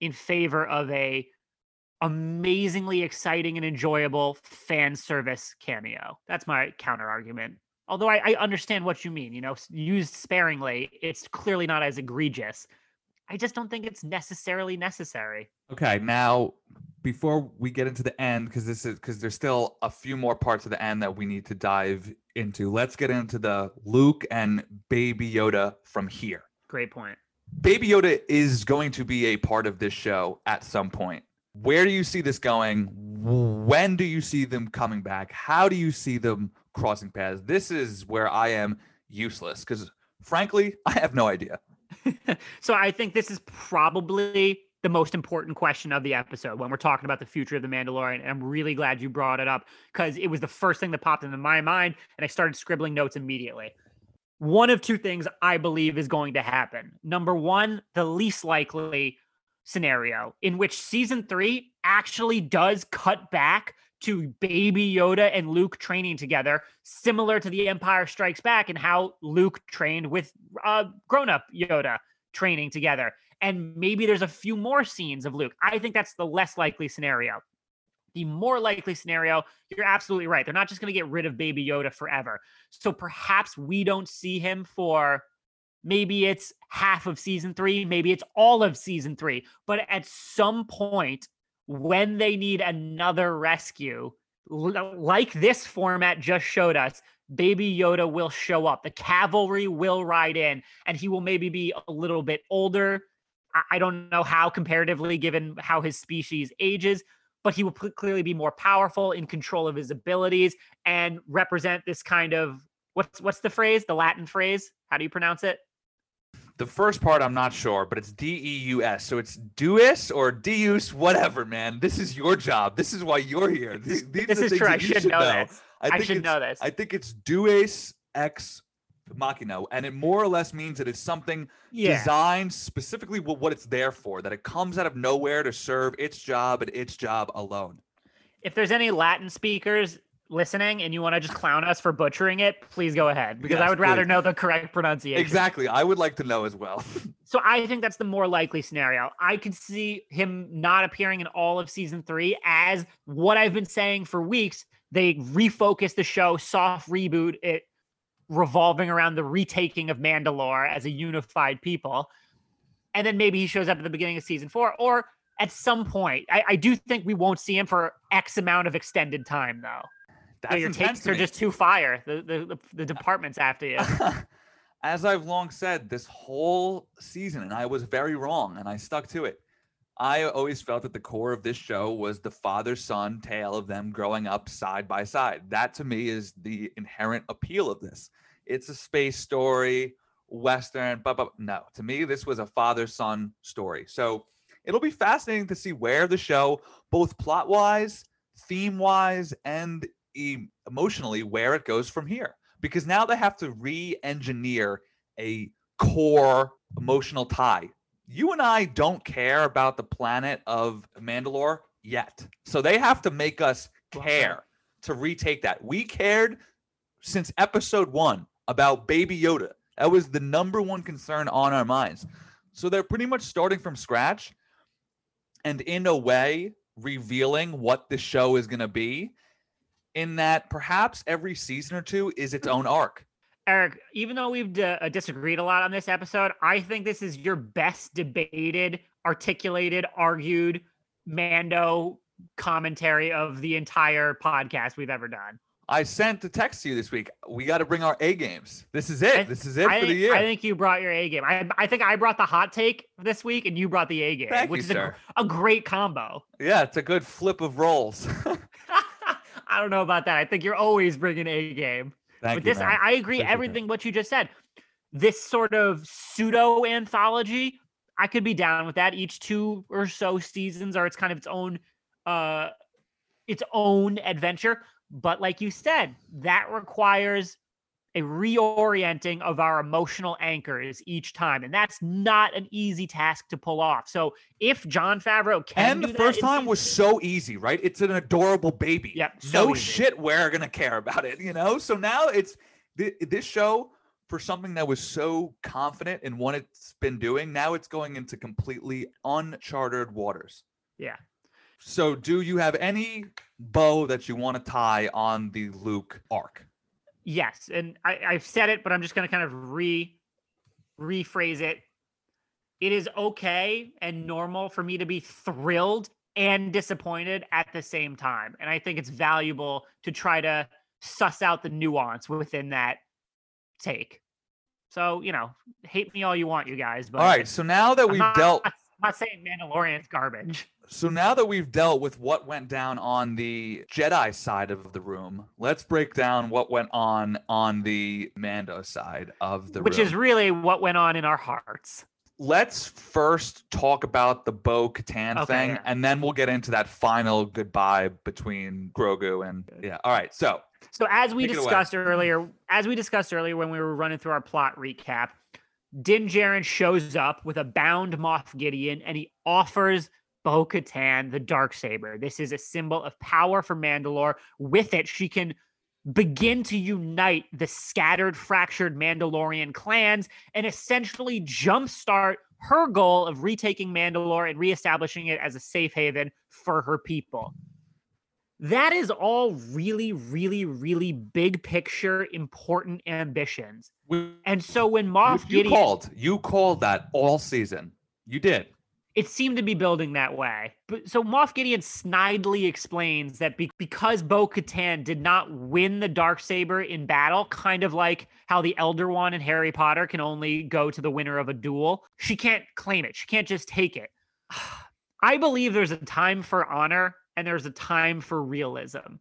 in favor of a amazingly exciting and enjoyable fan service cameo. That's my counter argument. Although I, I understand what you mean, you know, used sparingly, it's clearly not as egregious. I just don't think it's necessarily necessary.
Okay, now before we get into the end, because this is because there's still a few more parts of the end that we need to dive into. Let's get into the Luke and Baby Yoda from here.
Great point.
Baby Yoda is going to be a part of this show at some point. Where do you see this going? When do you see them coming back? How do you see them crossing paths? This is where I am useless because, frankly, <laughs> I have no idea. <laughs>
so I think this is probably the most important question of the episode when we're talking about the future of the Mandalorian. And I'm really glad you brought it up because it was the first thing that popped into my mind, and I started scribbling notes immediately. One of two things I believe is going to happen. Number one, the least likely scenario in which season three actually does cut back to baby Yoda and Luke training together, similar to the Empire Strikes Back and how Luke trained with uh, grown up Yoda training together. And maybe there's a few more scenes of Luke. I think that's the less likely scenario. The more likely scenario, you're absolutely right. They're not just going to get rid of baby Yoda forever. So perhaps we don't see him for maybe it's half of season three, maybe it's all of season three. But at some point, when they need another rescue, like this format just showed us, Baby Yoda will show up. The cavalry will ride in, and he will maybe be a little bit older. I- I don't know how comparatively, given how his species ages, but he will cl- clearly be more powerful in control of his abilities and represent this kind of what's what's the phrase? The Latin phrase? How do you pronounce it?
The first part I'm not sure, but it's D E U S. So it's Deus or Deus, whatever, man. This is your job. This is why you're here. These, these
This is true. I
you
should know this. I
think
should
it's-
know this.
I think it's Deus ex machina, and it more or less means that it's something
Yeah.
designed specifically what, what it's there for. That it comes out of nowhere to serve its job and its job alone.
If there's any Latin speakers listening and you want to just clown us for butchering it, please go ahead because I
Yes,
would rather
please.
know the correct pronunciation.
Exactly. I would like to know as well. <laughs>
So I think that's the more likely scenario. I could see him not appearing in all of season three as what I've been saying for weeks. They refocus the show, soft reboot it, revolving around the retaking of Mandalore as a unified people. And then maybe he shows up at the beginning of season four, or at some point. I, I do think we won't see him for X amount of extended time, though.
That's
your takes are just too fire. The the, the, the department's after you. <laughs>
As I've long said, this whole season, and I was very wrong, and I stuck to it. I always felt that the core of this show was the father son tale of them growing up side by side. That to me is the inherent appeal of this. It's a space story, Western, but, but no, to me, this was a father son story. So it'll be fascinating to see where the show, both plot wise, theme wise, and emotionally, where it goes from here. Because now they have to re engineer a core emotional tie you and I don't care about the planet of Mandalore yet. So they have to make us care to retake that. We cared since episode one about Baby Yoda. That was the number one concern on our minds. So they're pretty much starting from scratch and, in a way, revealing what the show is going to be. In that perhaps every season or two is its own arc.
Eric, even though we've d- uh, disagreed a lot on this episode, I think this is your best debated, articulated, argued Mando commentary of the entire podcast we've ever done.
I sent a text to you this week. We got to bring our A games. This is it.
I-
this is it
I
for
think,
the year.
I think you brought your A game. I, I think I brought the hot take this week, and you brought the A game,
Thank
which
you,
is a, a great combo.
Yeah, it's a good flip of roles. <laughs> <laughs>
I don't know about that. I think you're always bringing A game.
Thank
but
you.
this. I, I agree.
Appreciate that.
Everything what you just said. This sort of pseudo anthology, I could be down with that. Each two or so seasons are it's kind of its own, uh, its own adventure. But like you said, that requires a reorienting of our emotional anchors each time, and that's not an easy task to pull off. So if Jon Favreau can,
and
do
the first time was so easy, right? It's an adorable baby.
Yep, so
no
easy.
shit, we're gonna care about it, you know. So now it's thi- this show for something that was so confident in what it's been doing. Now it's going into completely uncharted waters.
Yeah.
So, do you have any bow that you want to tie on the Luke arc?
Yes, and I, I've said it, but I'm just going to kind of re rephrase it. It is okay and normal for me to be thrilled and disappointed at the same time, and I think it's valuable to try to suss out the nuance within that take. So you know, hate me all you want, you guys. But
All right. So now that
I'm
we've
not,
dealt
I'm not saying Mandalorian's garbage.
So now that we've dealt with what went down on the Jedi side of the room, let's break down what went on on the Mando side of the room.
which
room.
is really what went on in our hearts.
let's first talk about the Bo Katan
Okay,
thing,
yeah.
and then we'll get into that final goodbye between Grogu and yeah. All right. So
So as we
Take it away.
discussed earlier, as we discussed earlier when we were running through our plot recap, Din Djarin shows up with a bound Moff Gideon and he offers Bo Katan the dark saber. This is a symbol of power for Mandalore. With it, she can begin to unite the scattered, fractured Mandalorian clans and essentially jumpstart her goal of retaking Mandalore and reestablishing it as a safe haven for her people. That is all really, really, really big picture, important ambitions.
we,
And so when Moff
you
Gideon,
called, you called that all season. You did.
It seemed to be building that way. But so Moff Gideon snidely explains that be- because Bo Katan did not win the dark saber in battle, kind of like how the Elder Wand in Harry Potter can only go to the winner of a duel, she can't claim it. She can't just take it. <sighs> I believe there's a time for honor and there's a time for realism.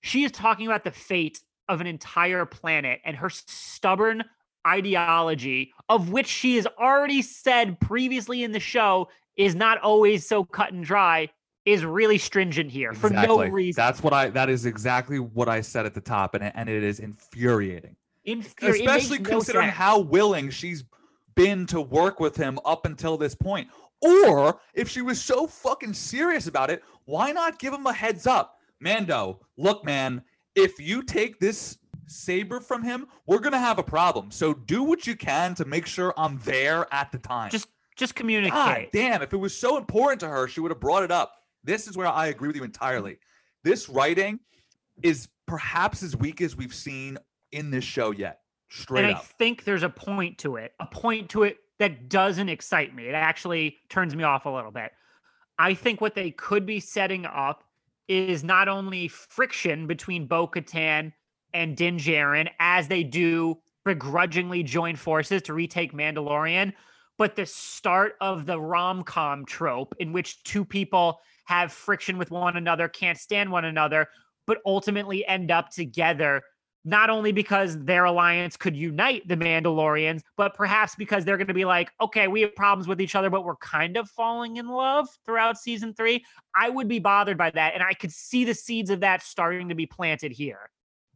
She is talking about the fate of an entire planet, and her stubborn ideology of which she has already said previously in the show is not always so cut and dry is really stringent here for no reason.
That's what I. That is exactly what I said at the top, and and it is infuriating,
Infuri-
especially
no
considering
sense.
how willing she's been to work with him up until this point. Or if she was so fucking serious about it, why not give him a heads up, Mando? Look, man, if you take this saber from him, we're gonna have a problem. So do what you can to make sure I'm there at the time.
just just communicate.
God damn, if it was so important to her, she would have brought it up. This is where I agree with you entirely. This writing is perhaps as weak as we've seen in this show yet. Straight
and I think there's a point to it, a point to it that doesn't excite me. It actually turns me off a little bit. I think what they could be setting up is not only friction between Bo Katan and Din Djarin as they do begrudgingly join forces to retake Mandalorian, but the start of the rom com trope in which two people have friction with one another, can't stand one another, but ultimately end up together not only because their alliance could unite the Mandalorians, but perhaps because they're going to be like, okay, we have problems with each other, but we're kind of falling in love throughout season three. I would be bothered by that. And I could see the seeds of that starting to be planted here.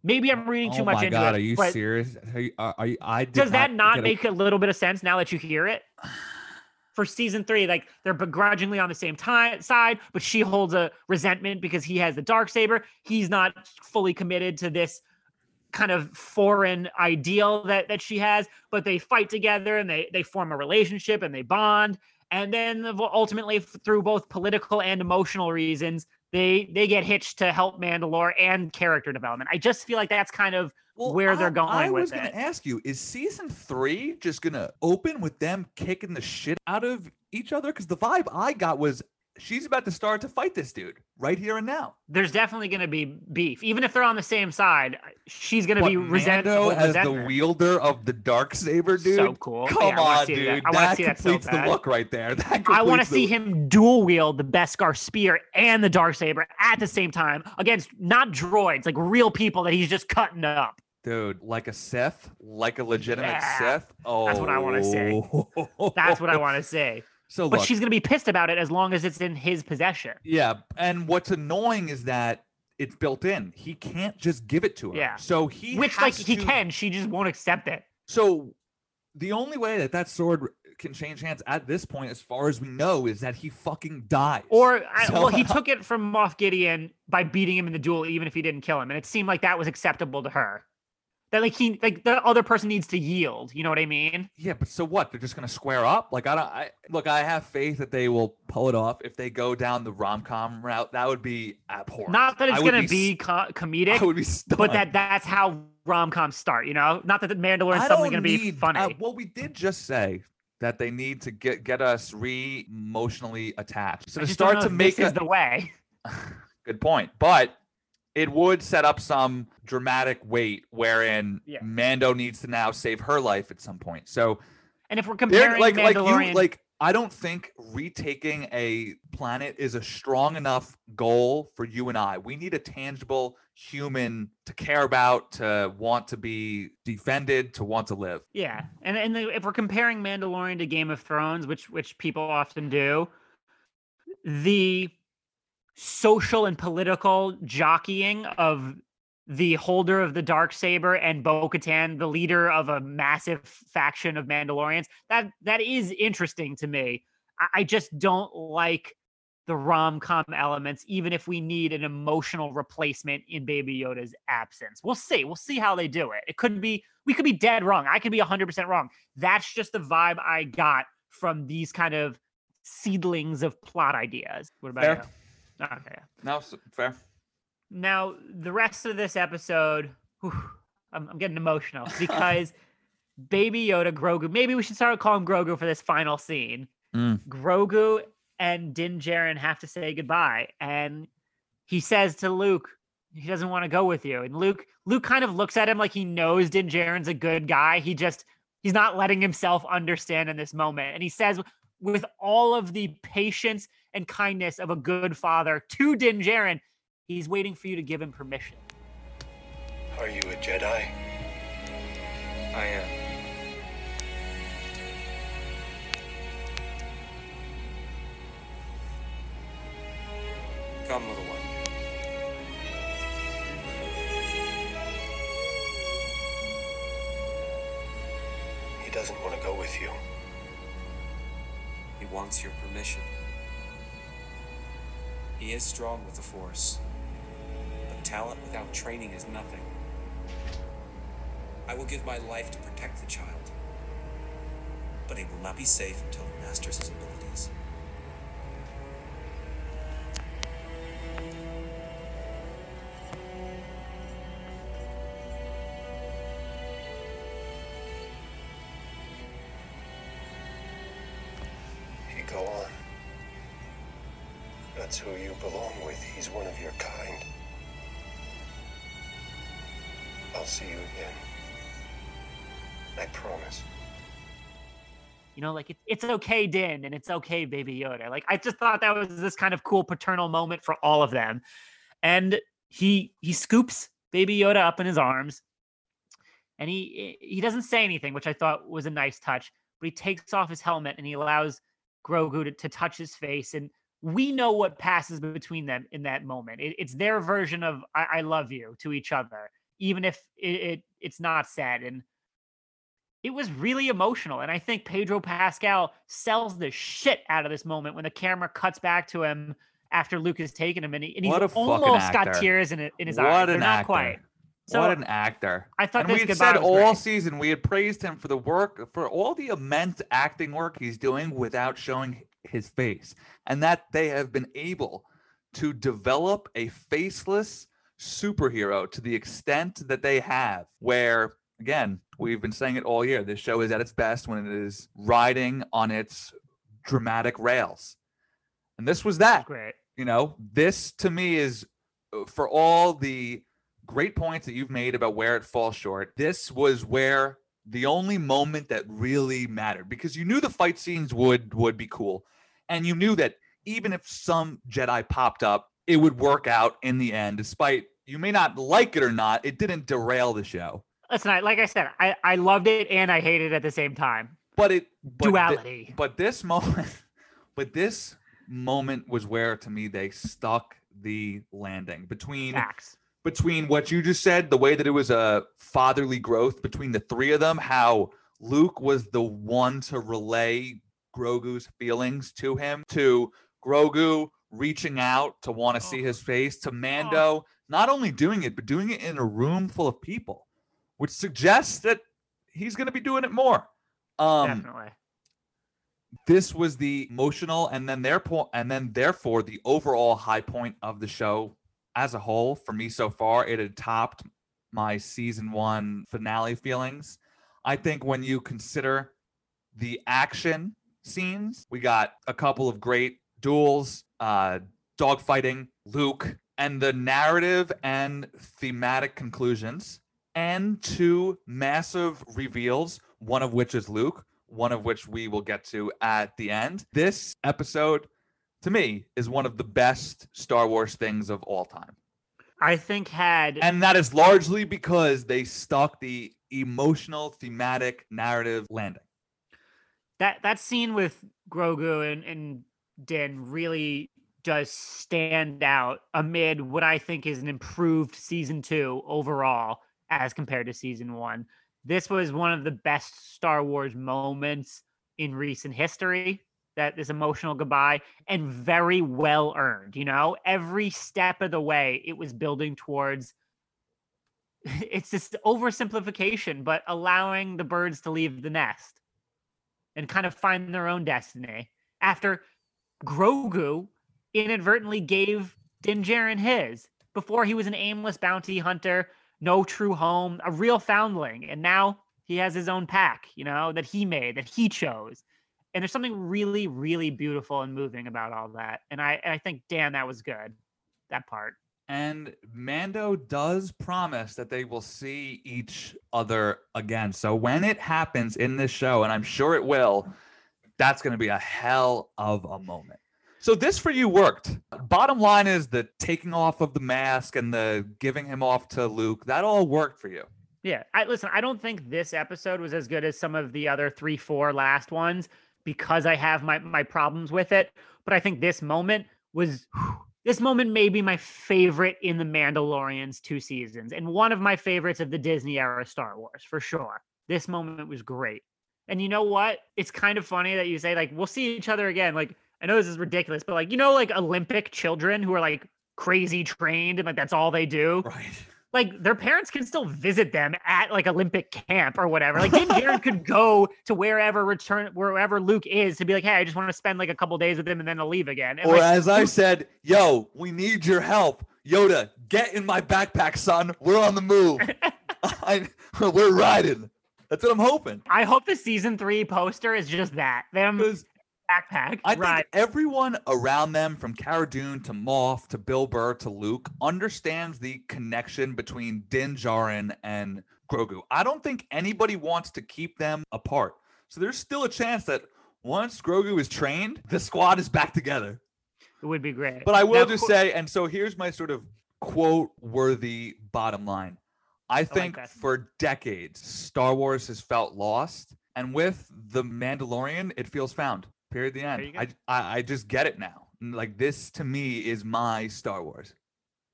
Maybe I'm reading too
oh
much into
god,
it.
are you serious? Are you, are, you, I
does that not
a-
make a little bit of sense now that you hear it? <sighs> For season three, like they're begrudgingly on the same time side, but she holds a resentment because he has the dark saber. He's not fully committed to this kind of foreign ideal that that she has, but they fight together and they they form a relationship and they bond. And then ultimately, through both political and emotional reasons, they they get hitched to help Mandalore and character development. I just feel like that's kind of
Well,
where they're
I-
going
I was gonna ask you: Is season three just gonna open with them kicking the shit out of each other? Because the vibe I got was she's about to start to fight this dude right here and now.
there's definitely going to be beef, even if they're on the same side. She's going to be resentful.
As the wielder of the dark saber, dude.
So cool.
Come
Yeah,
on,
see that.
dude.
I wanna
that
see that so
completes the look right there. <laughs> That
I want to see
the-
him dual wield the Beskar spear and the dark saber at the same time against not droids, like real people that he's just cutting up.
dude, like a Sith, like a legitimate
Yeah,
Sith. Oh,
that's what I wanna see. That's what I want to oh. say.
So,
But
look,
she's going to be pissed about it as long as it's in his possession.
Yeah, and what's annoying is that it's built in. He can't just give it to her.
Yeah.
So he
Which, like,
has
he can. She just won't accept it.
So the only way that that sword can change hands at this point, as far as we know, is that he fucking dies.
Or, <laughs>
So-
well, he <laughs> took it from Moff Gideon by beating him in the duel, even if he didn't kill him. And it seemed like that was acceptable to her. That, like, he, like, the other person needs to yield. You know what I mean?
yeah, but so what? They're just gonna square up? Like I don't. I look. I have faith that they will pull it off if they go down the rom com route. That would be abhorrent.
Not that it's
I
going to
s-
be co- comedic.
I would be
but that that's how rom coms start, you know. Not that the Mandalorian's
I
suddenly going to be funny.
uh, well, we did just say that they need to get get us re emotionally attached. So
I
to start to make
this
a,
is the way. <laughs>
good point, but it would set up some dramatic weight wherein
Yeah.
Mando needs to now save her life at some point. So
And if we're comparing
like like you like I don't think retaking a planet is a strong enough goal for you and I. We need a tangible human to care about, to want to be defended, to want to live.
yeah, and and the, if we're comparing Mandalorian to Game of Thrones, which which people often do, the social and political jockeying of the holder of the dark saber and Bo-Katan, the leader of a massive faction of Mandalorians, that that is interesting to me. I, I just don't like the rom-com elements, even if we need an emotional replacement in Baby Yoda's absence. We'll see. We'll see how they do it. It could be we could be dead wrong. I could be 100% wrong. That's just the vibe I got from these kind of seedlings of plot ideas. What about
Fair.
you? Okay.
No, fair.
Now, the rest of this episode, whew, I'm, I'm getting emotional <laughs> because Baby Yoda, Grogu, maybe we should start calling Grogu for this final scene.
Mm.
Grogu and Din Djarin have to say goodbye. And he says to Luke, he doesn't want to go with you. And Luke, Luke kind of looks at him like he knows Din Djarin's a good guy. He just, he's not letting himself understand in this moment. And he says, with all of the patience and kindness of a good father to Din Djarin. He's waiting for you to give him permission.
Are you a Jedi?
I am.
Come, little one.
He doesn't want to go with you.
He wants your permission. He is strong with the Force, but talent without training is nothing. I will give my life to protect the child, but he will not be safe until he masters his abilities.
Who you belong with. He's one of your kind. I'll see you again. I promise.
You know, like it's it's okay, Din, and it's okay, Baby Yoda. Like I just thought that was this kind of cool paternal moment for all of them. And he he scoops Baby Yoda up in his arms, and he he doesn't say anything, which I thought was a nice touch. But he takes off his helmet and he allows Grogu to, to touch his face, and we know what passes between them in that moment. It, it's their version of I, "I love you" to each other, even if it, it it's not said. And it was really emotional. And I think Pedro Pascal sells the shit out of this moment when the camera cuts back to him after Luke has taken him and, he, and he's almost got tears in, it, in his
what
eyes. They're not
actor.
quite. So
what an actor.
I thought
we had said all
great.
season we had praised him for the work for all the immense acting work he's doing without showing his face and that they have been able to develop a faceless superhero to the extent that they have where again we've been saying it all year this show is at its best when it is riding on its dramatic rails and this was that
great.
you know this to me is uh, for all the great points that you've made about where it falls short this was where the only moment that really mattered because you knew the fight scenes would would be cool and you knew that even if some jedi popped up it would work out in the end despite you may not like it or not it didn't derail the show
Listen, I, like I said, I, I loved it and I hated it at the same time.
but it but
Duality.
but this moment <laughs> but this moment was where to me they stuck the landing between
Facts.
Between what you just said, the way that it was a fatherly growth between the three of them, how Luke was the one to relay Grogu's feelings to him, to Grogu reaching out to want to see his face, to Mando not only doing it, but doing it in a room full of people, which suggests that he's going to be doing it more. Um,
Definitely.
this was the emotional and then therefore and then therefore the overall high point of the show as a whole for me so far it had topped my season one finale feelings i think when you consider the action scenes we got a couple of great duels uh dogfighting luke and the narrative and thematic conclusions and two massive reveals one of which is luke one of which we will get to at the end. This episode, to me, is one of the best Star Wars things of all time.
I think had
And that is largely because they stuck the emotional, thematic narrative landing.
that that scene with Grogu and, and Din really does stand out amid what I think is an improved season two overall as compared to season one. This was one of the best Star Wars moments in recent history. That this emotional goodbye and very well earned. You know, every step of the way it was building towards. <laughs> It's this oversimplification, but allowing the birds to leave the nest and kind of find their own destiny after Grogu inadvertently gave Din Djarin his before he was an aimless bounty hunter, no true home, a real foundling, and now he has his own pack, you know, that he made, that he chose. And there's something really, really beautiful and moving about all that. And I, and I think, damn, that was good. That part.
And Mando does promise that they will see each other again. So when it happens in this show, and I'm sure it will, that's going to be a hell of a moment. So this for you worked. Bottom line is the taking off of the mask and the giving him off to Luke. That all worked for you.
Yeah. I listen, I don't think this episode was as good as some of the other three, four last ones because I have my my problems with it. But I think this moment was <sighs> This moment may be my favorite in the Mandalorian's two seasons, and one of my favorites of the Disney era Star Wars for sure. This moment was great. And you know what? It's kind of funny that you say, like, we'll see each other again. Like, I know this is ridiculous, but like, you know, like Olympic children who are like crazy trained and like that's all they do.
Right.
Like their parents can still visit them at like Olympic camp or whatever. Like Din Djarin could go <laughs> to wherever return wherever Luke is to be like, hey, I just want to spend like a couple days with him and then I'll leave again. And
Or
like,
as I said, yo, we need your help. Yoda, get in my backpack, son. We're on the move. <laughs> <laughs> I, we're riding. That's what I'm hoping.
I hope the season three poster is just that. Them backpack.
I think everyone around them, from Cara Dune to Moff to Bill Burr to Luke, understands the connection between Din Djarin and Grogu. I don't think anybody wants to keep them apart. So there's still a chance that once Grogu is trained, the squad is back together.
It would be great.
But I will
Now,
just say, and so here's my sort of quote worthy bottom line. I think
that.
for decades, Star Wars has felt lost. And with The Mandalorian, it feels found. Period. The end. I, I I just get it now. Like this to me is my Star Wars.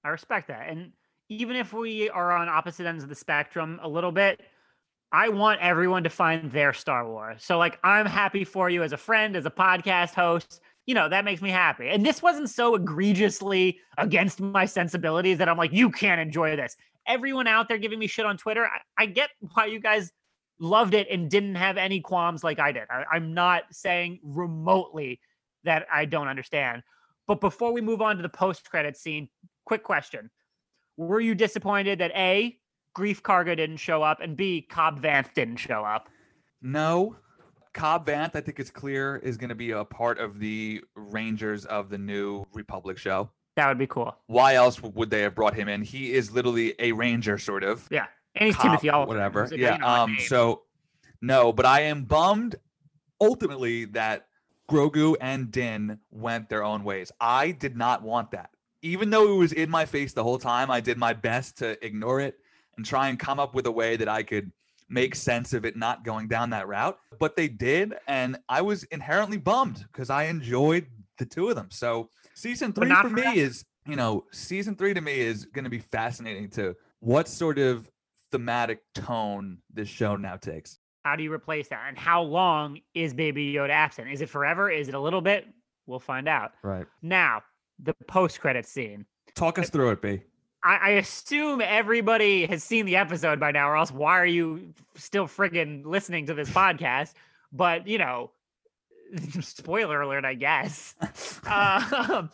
I respect that. And even if we are on opposite ends of the spectrum a little bit, I want everyone to find their Star Wars. So, like, I'm happy for you as a friend, as a podcast host. You know, that makes me happy. And this wasn't so egregiously against my sensibilities that I'm like, you can't enjoy this. Everyone out there giving me shit on Twitter, I, I get why you guys loved it and didn't have any qualms like I did. I, I'm not saying remotely that I don't understand. But before we move on to the post credit scene, quick question. Were you disappointed that A, Greef Karga didn't show up, and B, Cobb Vanth didn't show up?
No. Cobb Vanth, I think it's clear, is going to be a part of the Rangers of the new Republic show.
That would be cool.
Why else would they have brought him in? He is literally a Ranger, sort of.
Yeah. And he's
cop,
Timothy Olyphant.
whatever.
a,
Yeah.
you know,
Um. So, no, but I am bummed ultimately that Grogu and Din went their own ways. I did not want that, even though it was in my face the whole time. I did my best to ignore it and try and come up with a way that I could make sense of it not going down that route. But they did, and I was inherently bummed because I enjoyed the two of them. So season three for me
that-
is, you know, season three to me is going to be fascinating to what sort of thematic tone this show now takes.
How do you replace that? And how long is Baby Yoda absent? Is it forever? Is it a little bit? We'll find out.
Right.
Now, the post credit scene.
Talk us through it, B.
I, I assume everybody has seen the episode by now, or else why are you still friggin' listening to this <laughs> podcast? But you know, <laughs> spoiler alert, I guess. <laughs> Um,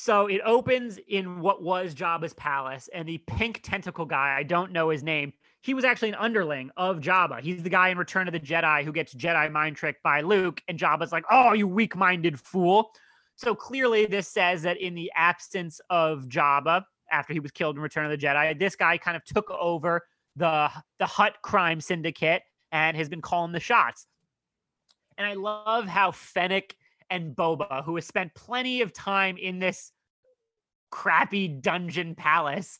so it opens in what was Jabba's palace, and the pink tentacle guy, I don't know his name. He was actually an underling of Jabba. He's the guy in Return of the Jedi who gets Jedi mind tricked by Luke, and Jabba's like, "Oh, you weak-minded fool." So clearly, this says that in the absence of Jabba, after he was killed in Return of the Jedi, this guy kind of took over the the Hutt crime syndicate and has been calling the shots. And I love how Fennec and Boba, who has spent plenty of time in this crappy dungeon palace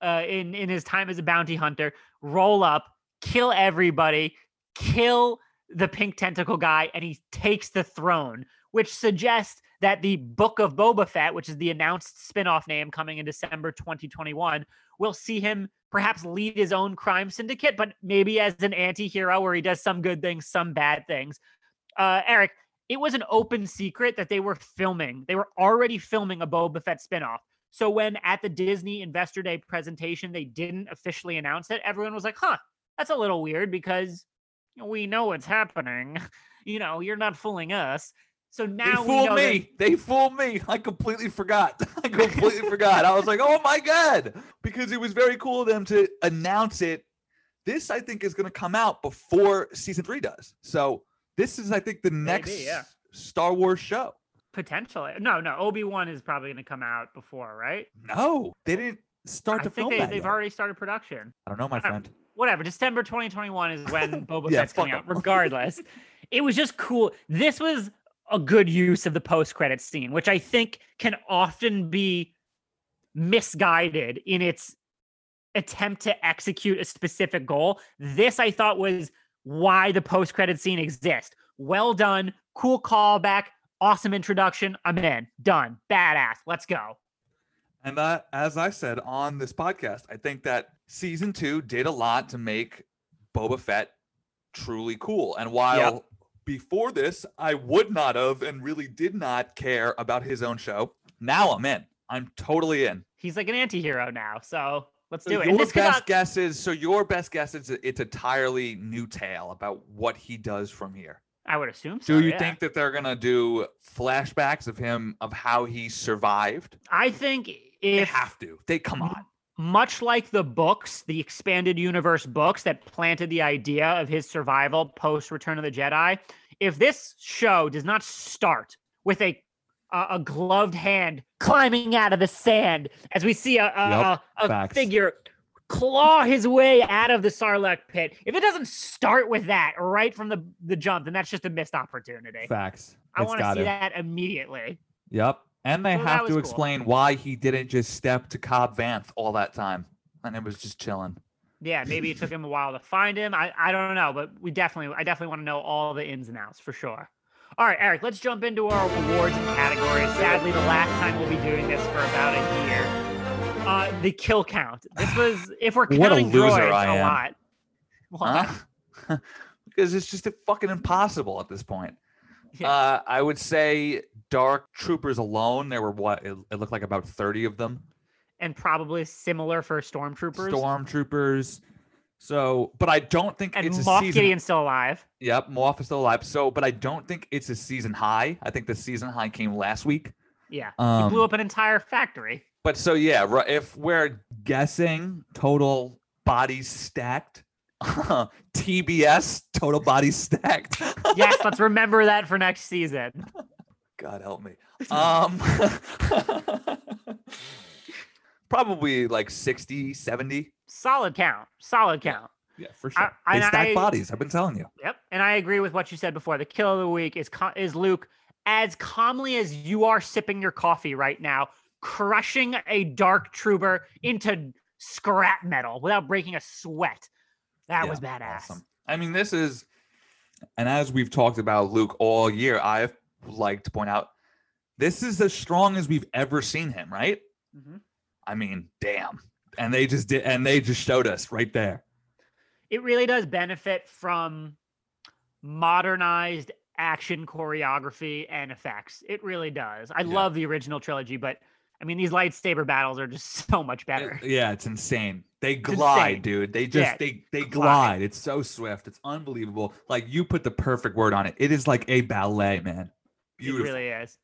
uh, in in his time as a bounty hunter, roll up, kill everybody, kill the pink tentacle guy, and he takes the throne, which suggests that the Book of Boba Fett, which is the announced spin-off name coming in December 2021, will see him perhaps lead his own crime syndicate, but maybe as an anti-hero where he does some good things, some bad things. Uh, Eric, it was an open secret that they were filming. They were already filming a Boba Fett spinoff. So when at the Disney Investor Day presentation they didn't officially announce it, everyone was like, "Huh, that's a little weird because we know what's happening. <laughs> You know, you're not fooling us." So
They
now we
fooled
know that-
me. They fooled me. I completely forgot. <laughs> I completely forgot. I was like, oh my God. Because it was very cool of them to announce it. This, I think, is going to come out before season three does. So this is, I think, the next
yeah.
Star Wars show.
potentially. No, no, Obi Wan is probably going to come out before, right?
No, they didn't start
I
to
think
film
they,
that
they've
yet.
already started production.
I don't know, my friend.
whatever. December 2021 is when <laughs> Boba
Yeah,
Fett's coming
fuck
out.
'em. <laughs>
Regardless, it was just cool. This was a good use of the post-credit scene, which I think can often be misguided in its attempt to execute a specific goal. This I thought was why the post-credit scene exists. Well done, cool callback, Awesome introduction. I'm in. Done. Badass. Let's go.
And uh, as I said on this podcast, I think that season two did a lot to make Boba Fett truly cool. And while before this, I would not have and really did not care about his own show, now I'm in. I'm totally in.
He's like an anti-hero now. So let's
So
do it.
Your best
not-
guess is so your best guess is it's entirely new tale about what he does from here.
I would assume so.
Do you
yeah.
think that they're gonna do flashbacks of him of how he survived?
I think
They have to. They come on.
much like the books, the expanded universe books that planted the idea of his survival post Return of the Jedi, if this show does not start with a a, a gloved hand climbing out of the sand as we see a a,
Yup,
a, a figure claw his way out of the Sarlacc pit, if it doesn't start with that right from the the jump, then that's just a missed opportunity.
Facts.
I want to see that immediately.
Yep. And they
that
have to
cool.
explain why he didn't just step to Cobb Vanth all that time. And it was just chilling.
Yeah, maybe it took him a while to find him. I, I don't know, but we definitely I definitely want to know all the ins and outs for sure. All right, Eric, let's jump into our awards and categories. Sadly, the last time we'll be doing this for about a year. Uh, the kill count. This <sighs> was if we're
What a
counting
loser
droids,
I
a
am.
lot. <laughs> Why?
Huh? <laughs> because it's just fucking impossible at this point.
Yeah.
Uh, I would say Dark Troopers alone, there were what? It, it looked like about 30 of them.
And probably similar for stormtroopers.
Stormtroopers. So, but I don't think
and
it's a
Moff
season.
Gideon's still alive.
Yep, Moff is still alive. So, but I don't think it's a season high. I think the season high came last week.
Yeah, he
Um,
blew up an entire factory.
But so yeah, if we're guessing total bodies stacked, <laughs> TBS total bodies stacked. <laughs>
Yes, let's remember that for next season.
God help me. Um <laughs> probably like 60, 70.
Solid count. Solid count.
Yeah, for
I-
sure. they stack
I-
bodies. I've been telling you.
Yep, and I agree with what you said before. The kill of the week is is Luke as calmly as you are sipping your coffee right now, crushing a dark trooper into scrap metal without breaking a sweat. That was badass.
awesome. I mean, this is, and as we've talked about Luke all year, I've like to point out this is as strong as we've ever seen him, right?
Mhm.
I mean, damn. And they just did, and they just showed us right there.
It really does benefit from modernized action choreography and effects. It really does. I
Yeah.
love the original trilogy, but I mean, these lightsaber battles are just <laughs> so much better.
It- yeah, it's insane. They
It's
glide,
insane.
dude. They just
Yeah,
they they
glide.
glide. It's so swift. It's unbelievable. Like you put the perfect word on it. It is like a ballet, man. Beautiful.
It really is.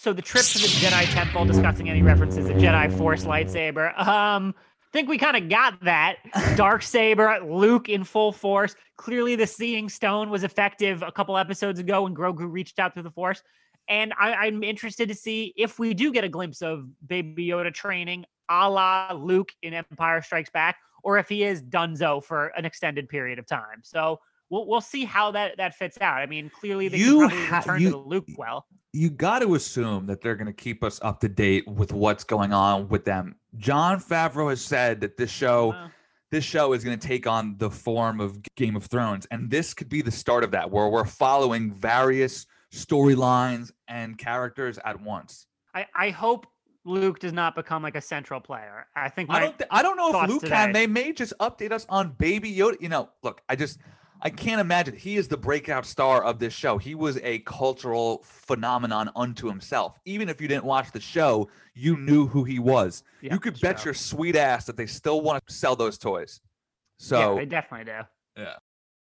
So the trip to the Jedi Temple, discussing any references to Jedi Force lightsaber. Um, think we kind of got that. <laughs> Dark saber, Luke in full force. Clearly, the Seeing Stone was effective a couple episodes ago when Grogu reached out through the Force. And I, I'm interested to see if we do get a glimpse of Baby Yoda training, a la Luke in Empire Strikes Back, or if he is Dunzo for an extended period of time. So we'll we'll see how that that fits out. I mean, clearly they
You
can
ha-
return
you-
to the Luke well.
you got to assume that they're going to keep us up to date with what's going on with them. Jon Favreau has said that this show
Well,
this show is going to take on the form of Game of Thrones and this could be the start of that where we're following various storylines and characters at once.
I, I hope Luke does not become like a central player. I think
I don't th- I don't know if Luke
today.
can. They may just update us on Baby Yoda. You know, look, I just I can't imagine he is the breakout star of this show. He was a cultural phenomenon unto himself. Even if you didn't watch the show, you knew who he was.
Yeah,
you could bet
true.
your sweet ass that they still want to sell those toys. So yeah,
they definitely do.
Yeah.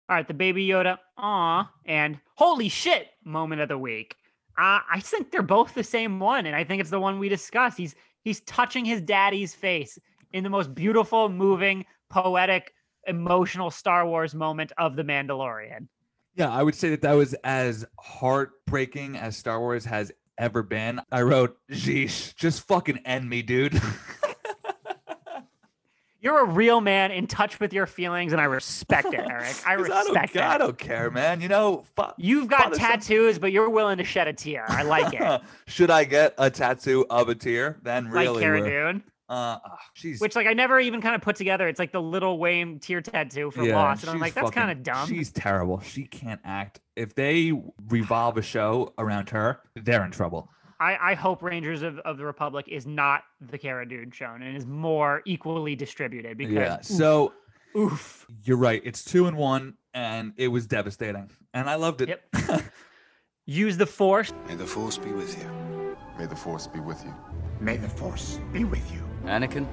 All right, the Baby Yoda, ah, and holy shit moment of the week. Uh, I think they're both the same one, and I think it's the one we discussed. He's he's touching his daddy's face in the most beautiful, moving, poetic, emotional Star Wars moment of the Mandalorian.
Yeah, I would say that that was as heartbreaking as Star Wars has ever been. I wrote, "Jeesh, just fucking end me, dude." <laughs>
You're a real man in touch with your feelings, and I respect it, Eric. I <laughs> respect
I don't, I don't care, man. You know, fu-
You've got tattoos, but you're willing to shed a tear. I like it. <laughs>
Should I get a tattoo of a tear? Then
like
really,
Cara
we're-
Dune.
Uh, she's
which like I never even kind of put together. It's like the little Wayne tear tattoo for Lost, and I'm like, that's kind of dumb.
She's terrible. She can't act. If they revolve a show around her, they're in trouble.
I, I hope Rangers of, of the Republic is not the Cara Dune shown and is more equally distributed because
Yeah.
oof,
So
oof.
you're right. It's two and one, and it was devastating, and I loved it.
Yep. <laughs> use the force.
May the force be with you.
May the force be with you.
May the force be with you.
Anakin,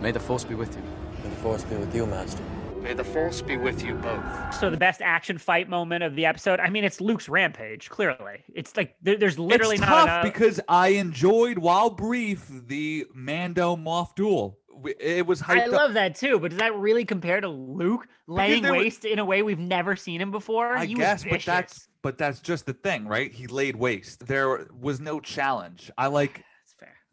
may the force be with you.
May the force be with you, Master.
May the force be with you both.
So the best action fight moment of the episode. I mean, it's Luke's rampage. Clearly, it's like there, there's literally
it's
not
tough
enough.
because I enjoyed, while brief, the Mando Moff duel. It was hyped
I
up.
love that too, but does that really compare to Luke laying
there was-
waste in a way we've never seen him before?
I
He was
guess, but that's but that's just the thing, right? He laid waste. There was no challenge. I like
That's fair.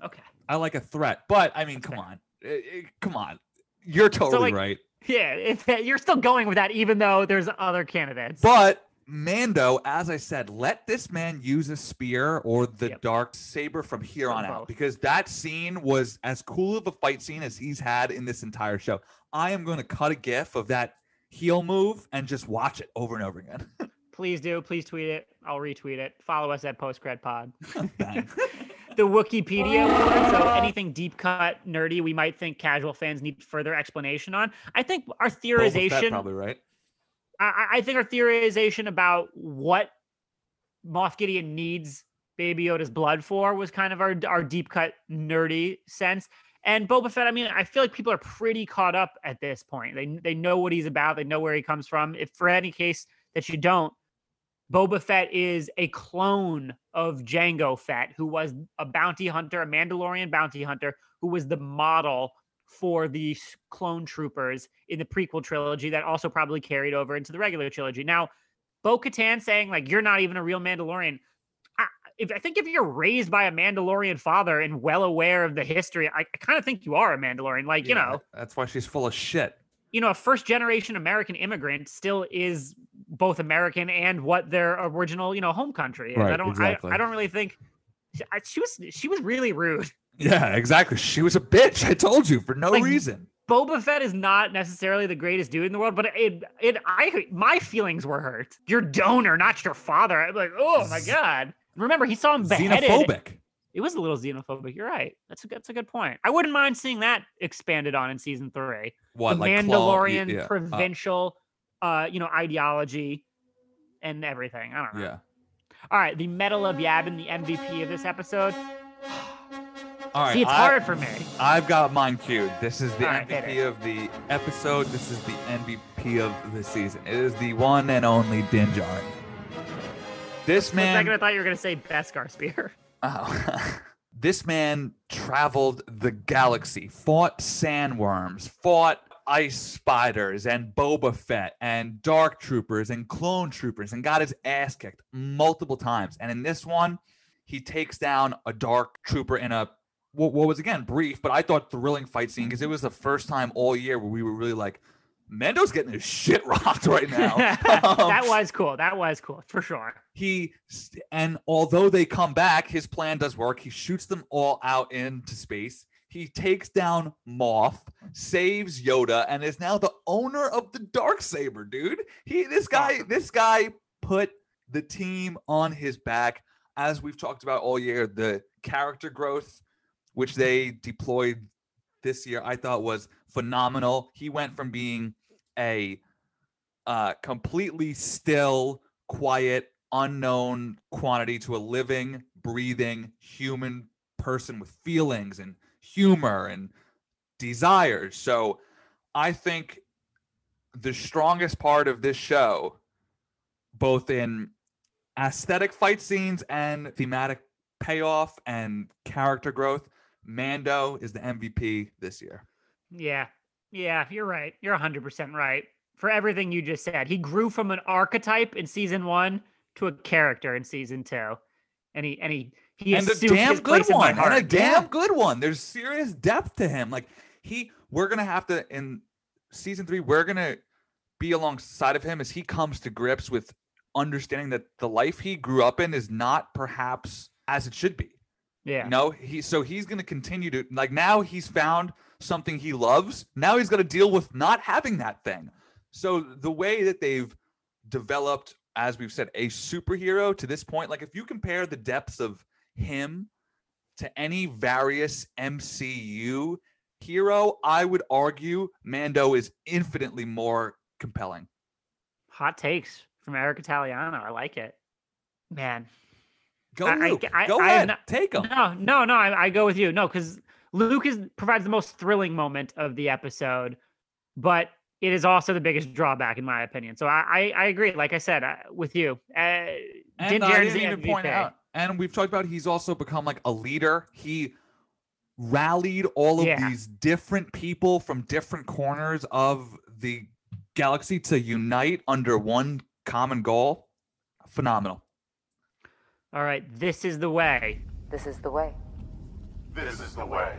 Okay.
I like a threat, but I mean, come on, Eh, eh, come on. You're totally
like,
right.
Yeah, if, you're still going with that, even though there's other candidates.
But Mando, as I said, let this man use a spear or the
Yep.
dark saber from here on out because that scene was as cool of a fight scene as he's had in this entire show. I am going to cut a gif of that heel move and just watch it over and over again. <laughs>
please do. Please tweet it. I'll retweet it. Follow us at Postcred Pod. <laughs> <laughs> The Wikipedia award. So anything deep cut, nerdy, we might think casual fans need further explanation on. I think our theorization,
probably right.
I, I I think our theorization about what Moff Gideon needs Baby Yoda's blood for was kind of our our deep cut nerdy sense. And Boba Fett, I mean, I feel like people are pretty caught up at this point. They they know what he's about. They know where he comes from. If for any case that you don't, Boba Fett is a clone of Jango Fett, who was a bounty hunter, a Mandalorian bounty hunter, who was the model for the clone troopers in the prequel trilogy that also probably carried over into the regular trilogy. Now, Bo Katan saying, like, you're not even a real Mandalorian. I, if, I think if you're raised by a Mandalorian father and well aware of the history, I, I kind of think you are a Mandalorian. Like, you know,
that's why she's full of shit.
you know, a first generation American immigrant still is both American and what their original, you know, home country is. I don't,
exactly.
I, I don't really think she, I- she was, she was really rude. <laughs>
Yeah, exactly. She was a bitch. I told you for no
Like,
reason.
Boba Fett is not necessarily the greatest dude in the world, but it, it, I, my feelings were hurt. Your donor, not your father. I'm like, oh my god. Remember, he saw him beheaded.
Xenophobic.
It was a little xenophobic. You're right. That's a that's a good point. I wouldn't mind seeing that expanded on in season three.
What
the
like
Mandalorian
yeah, uh,
provincial, uh, you know, ideology and everything. I don't know.
yeah.
All right, the Medal of Yavin, the MVP of this episode.
All right.
See, it's
I-
hard for me.
I've got mine queued. This is the
All right,
MVP of the episode. This is the MVP of the season. It is the one and only Din Djarin. This
For a second, I thought you were gonna say Beskar Spear.
oh. <laughs> <laughs> this man traveled the galaxy, fought sandworms, fought ice spiders, and Boba Fett, and Dark Troopers, and Clone Troopers, and got his ass kicked multiple times. And in this one, he takes down a Dark Trooper in a what, what was again brief, but I thought thrilling fight scene because it was the first time all year where we were really like, Mando's getting his shit <laughs> rocked right now. <laughs> Um,
that was cool. That was cool for sure.
he and although they come back, his plan does work. He shoots them all out into space. He takes down Moff, saves Yoda, and is now the owner of the dark saber, dude. He this guy, this guy put the team on his back. As we've talked about all year, the character growth which they deployed this year, I thought was phenomenal. He went from being a uh, completely still, quiet, unknown quantity to a living, breathing human person with feelings and humor and desires. So I think the strongest part of this show, both in aesthetic fight scenes and thematic payoff and character growth, Mando is the MVP this year.
Yeah. Yeah, you're right. You're 100% right. For everything you just said, he grew from an archetype in season 1 to a character in season 2. And he and he he
and a damn good
place in my
one, and a damn
Yeah.
good one. There's serious depth to him. Like he, we're gonna have to in season three. We're gonna be alongside of him as he comes to grips with understanding that the life he grew up in is not perhaps as it should be.
Yeah.
You know, he so he's going to continue to like now he's found something he loves. Now he's got to deal with not having that thing. So the way that they've developed, as we've said, a superhero to this point, like if you compare the depths of him to any various MCU hero, I would argue Mando is infinitely more compelling.
Hot takes from Eric Italiano. I like it. Man.
Go,
I-
Luke.
I-
Go
I
ahead.
not-
Take him.
No, no, no. I, I go with you. No, because Luke is provides the most thrilling moment of the episode, but it is also the biggest drawback in my opinion. So I I, I agree. Like I said, with you. Uh,
And I didn't even point out, and we've talked about he's also become like a leader. He rallied all of
Yeah.
these different people from different corners of the galaxy to unite under one common goal. Phenomenal.
All right, this is the way.
This is the way.
This is the way.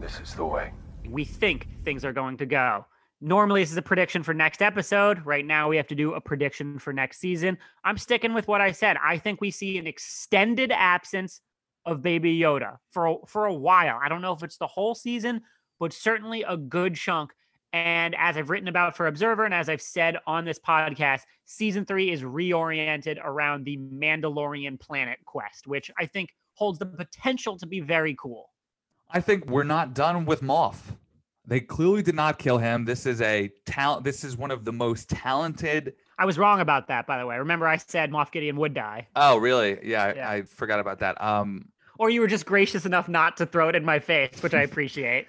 This is the way.
we think things are going to go. Normally, this is a prediction for next episode. Right now, we have to do a prediction for next season. I'm sticking with what I said. I think we see an extended absence of Baby Yoda for a, for a while. I don't know if it's the whole season, but certainly a good chunk. And as I've written about for Observer, and as I've said on this podcast, season three is reoriented around the Mandalorian planet quest, which I think holds the potential to be very cool.
I think we're not done with Moff. They clearly did not kill him. This is a talent. This is one of the most talented.
I was wrong about that, by the way. Remember, I said Moff Gideon would die,
Oh, really? Yeah,
Yeah.
I, I forgot about that. Um,
or you were just gracious enough not to throw it in my face, which I <laughs> appreciate.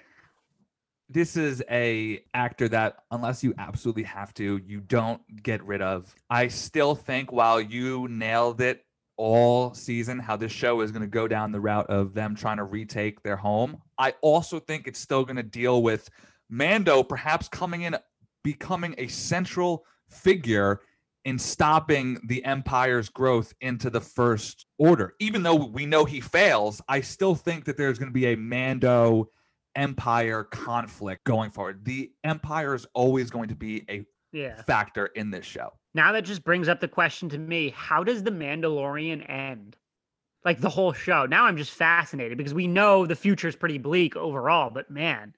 this is a actor that unless you absolutely have to you don't get rid of i still think while you nailed it all season how this show is going to go down the route of them trying to retake their home i also think it's still going to deal with mando perhaps coming in becoming a central figure in stopping the empire's growth into the first order even though we know he fails i still think that there's going to be a mando empire conflict going forward. The empire is always going to be a
Yeah.
factor in this show.
Now that just brings up the question to me: How does the Mandalorian end? Like the whole show. Now I'm just fascinated because we know the future is pretty bleak overall, but man,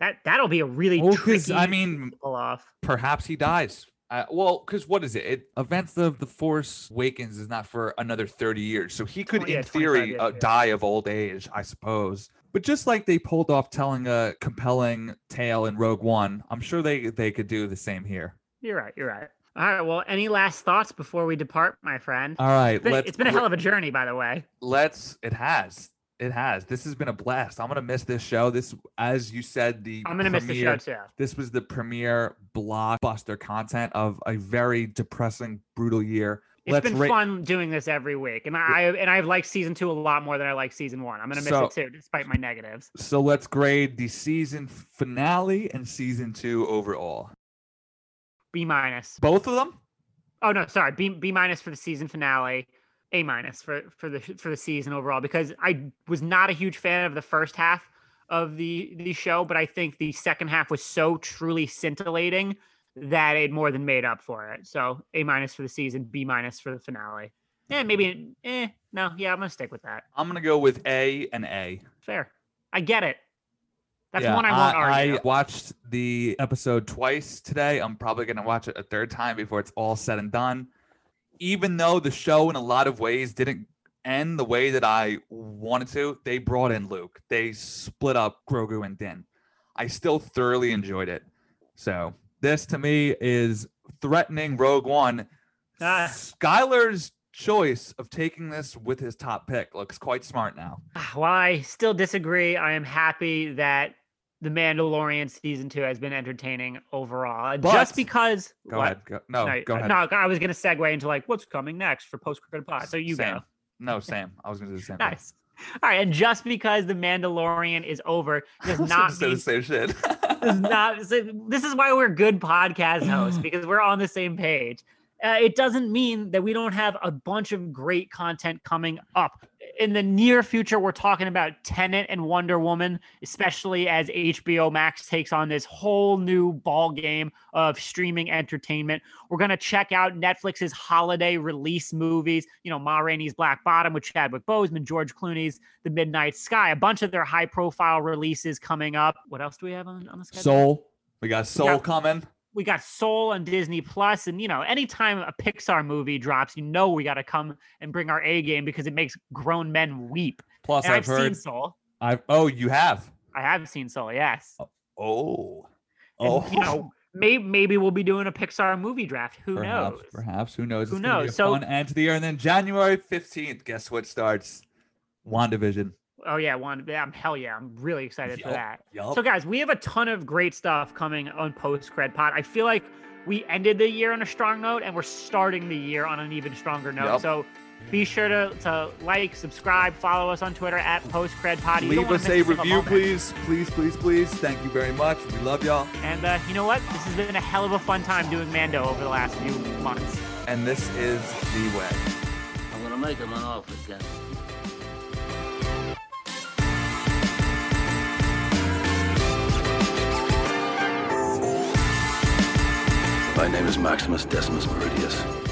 that that'll be a really
Well,
tricky.
I mean,
pull off.
Perhaps he dies. Uh, well, because what is it? it? Events of the Force Awakens is not for another 30 years. So he could,
Oh, yeah,
in
25
theory, uh,
yeah.
die of old age, I suppose. But just like they pulled off telling a compelling tale in Rogue One, I'm sure they, they could do the same here.
You're right. You're right. All right. Well, any last thoughts before we depart, my friend?
All right,
It's been, it's been a hell of a journey, by the way.
let's it has it has this has been a blast i'm gonna miss this show this as you said the
I'm gonna miss the show too.
this was the premier blockbuster content of a very depressing brutal year
It's been
rate
fun doing this every week, and I and I've liked season two a lot more than I like season one. I'm gonna miss
So-
it too, despite my negatives.
so let's grade the season finale and season two overall
B minus.
both of them
Oh no, sorry. B B minus for the season finale. A minus for for the for the season overall because I was not a huge fan of the first half of the the show, but I think the second half was so truly scintillating that it more than made up for it. So A minus for the season, B minus for the finale. Yeah, maybe eh, no, yeah, I'm gonna stick with that.
i'm gonna go with a and a
Fair. I get it. That's
Yeah,
one I won't
I,
argue.
watched the episode twice today. I'm probably going to watch it a third time before it's all said and done. Even though the show, in a lot of ways, didn't end the way that I wanted to, they brought in Luke. They split up Grogu and Din. I still thoroughly enjoyed it. So this to me is threatening Rogue One.
Ah.
Skylar's choice of taking this with his top pick looks quite smart now.
While I still disagree, I am happy that the Mandalorian season two has been entertaining overall.
But-
Just because.
Go
what?
ahead. Go, no, go
uh,
ahead.
No, I was going to segue into like what's coming next for post credit pod. So you
Same.
go.
No, Sam. I was going to do the same. thing.
All right, and just because the Mandalorian is over does
I was gonna
not mean
shit.
does <laughs> not. This is why we're good podcast hosts <sighs> because we're on the same page. Uh, it doesn't mean that we don't have a bunch of great content coming up. In the near future, we're talking about Tenet and Wonder Woman, especially as HBO Max takes on this whole new ball game of streaming entertainment. We're going to check out Netflix's holiday release movies, you know, Ma Rainey's Black Bottom with Chadwick Boseman, George Clooney's The Midnight Sky, a bunch of their high profile releases coming up. What else do we have on, on the schedule?
Soul. We got Soul
Yeah.
coming.
We got Soul on Disney Plus, and you know, anytime a Pixar movie drops, you know we got to come and bring our A game because it makes grown men weep.
Plus, I've,
I've, seen. Soul.
I've oh, you have.
I have seen Soul, yes.
Oh. oh.
And,
Oh.
you know, <laughs> maybe maybe we'll be doing a Pixar movie draft. Who
perhaps,
knows?
Perhaps. Who knows?
Who
It's
knows? So-
fun end to the year, and then January fifteenth. Guess what starts? WandaVision.
Oh yeah, one. Yeah, I'm hell yeah. I'm really excited for that.
yup.
So guys, we have a ton of great stuff coming on post cred pod. I feel like we ended the year on a strong note and we're starting the year on an even stronger note.
Yup.
So be sure to, to like, subscribe, follow us on Twitter at postcredpod. You don't
Leave
wanna
us a review,
moment.
please, please, please, please. Thank you very much. We love y'all.
And uh, you know what? This has been a hell of a fun time doing Mando over the last few months.
And this is the way.
I'm gonna make him an offer again.
My name is Maximus Decimus Meridius.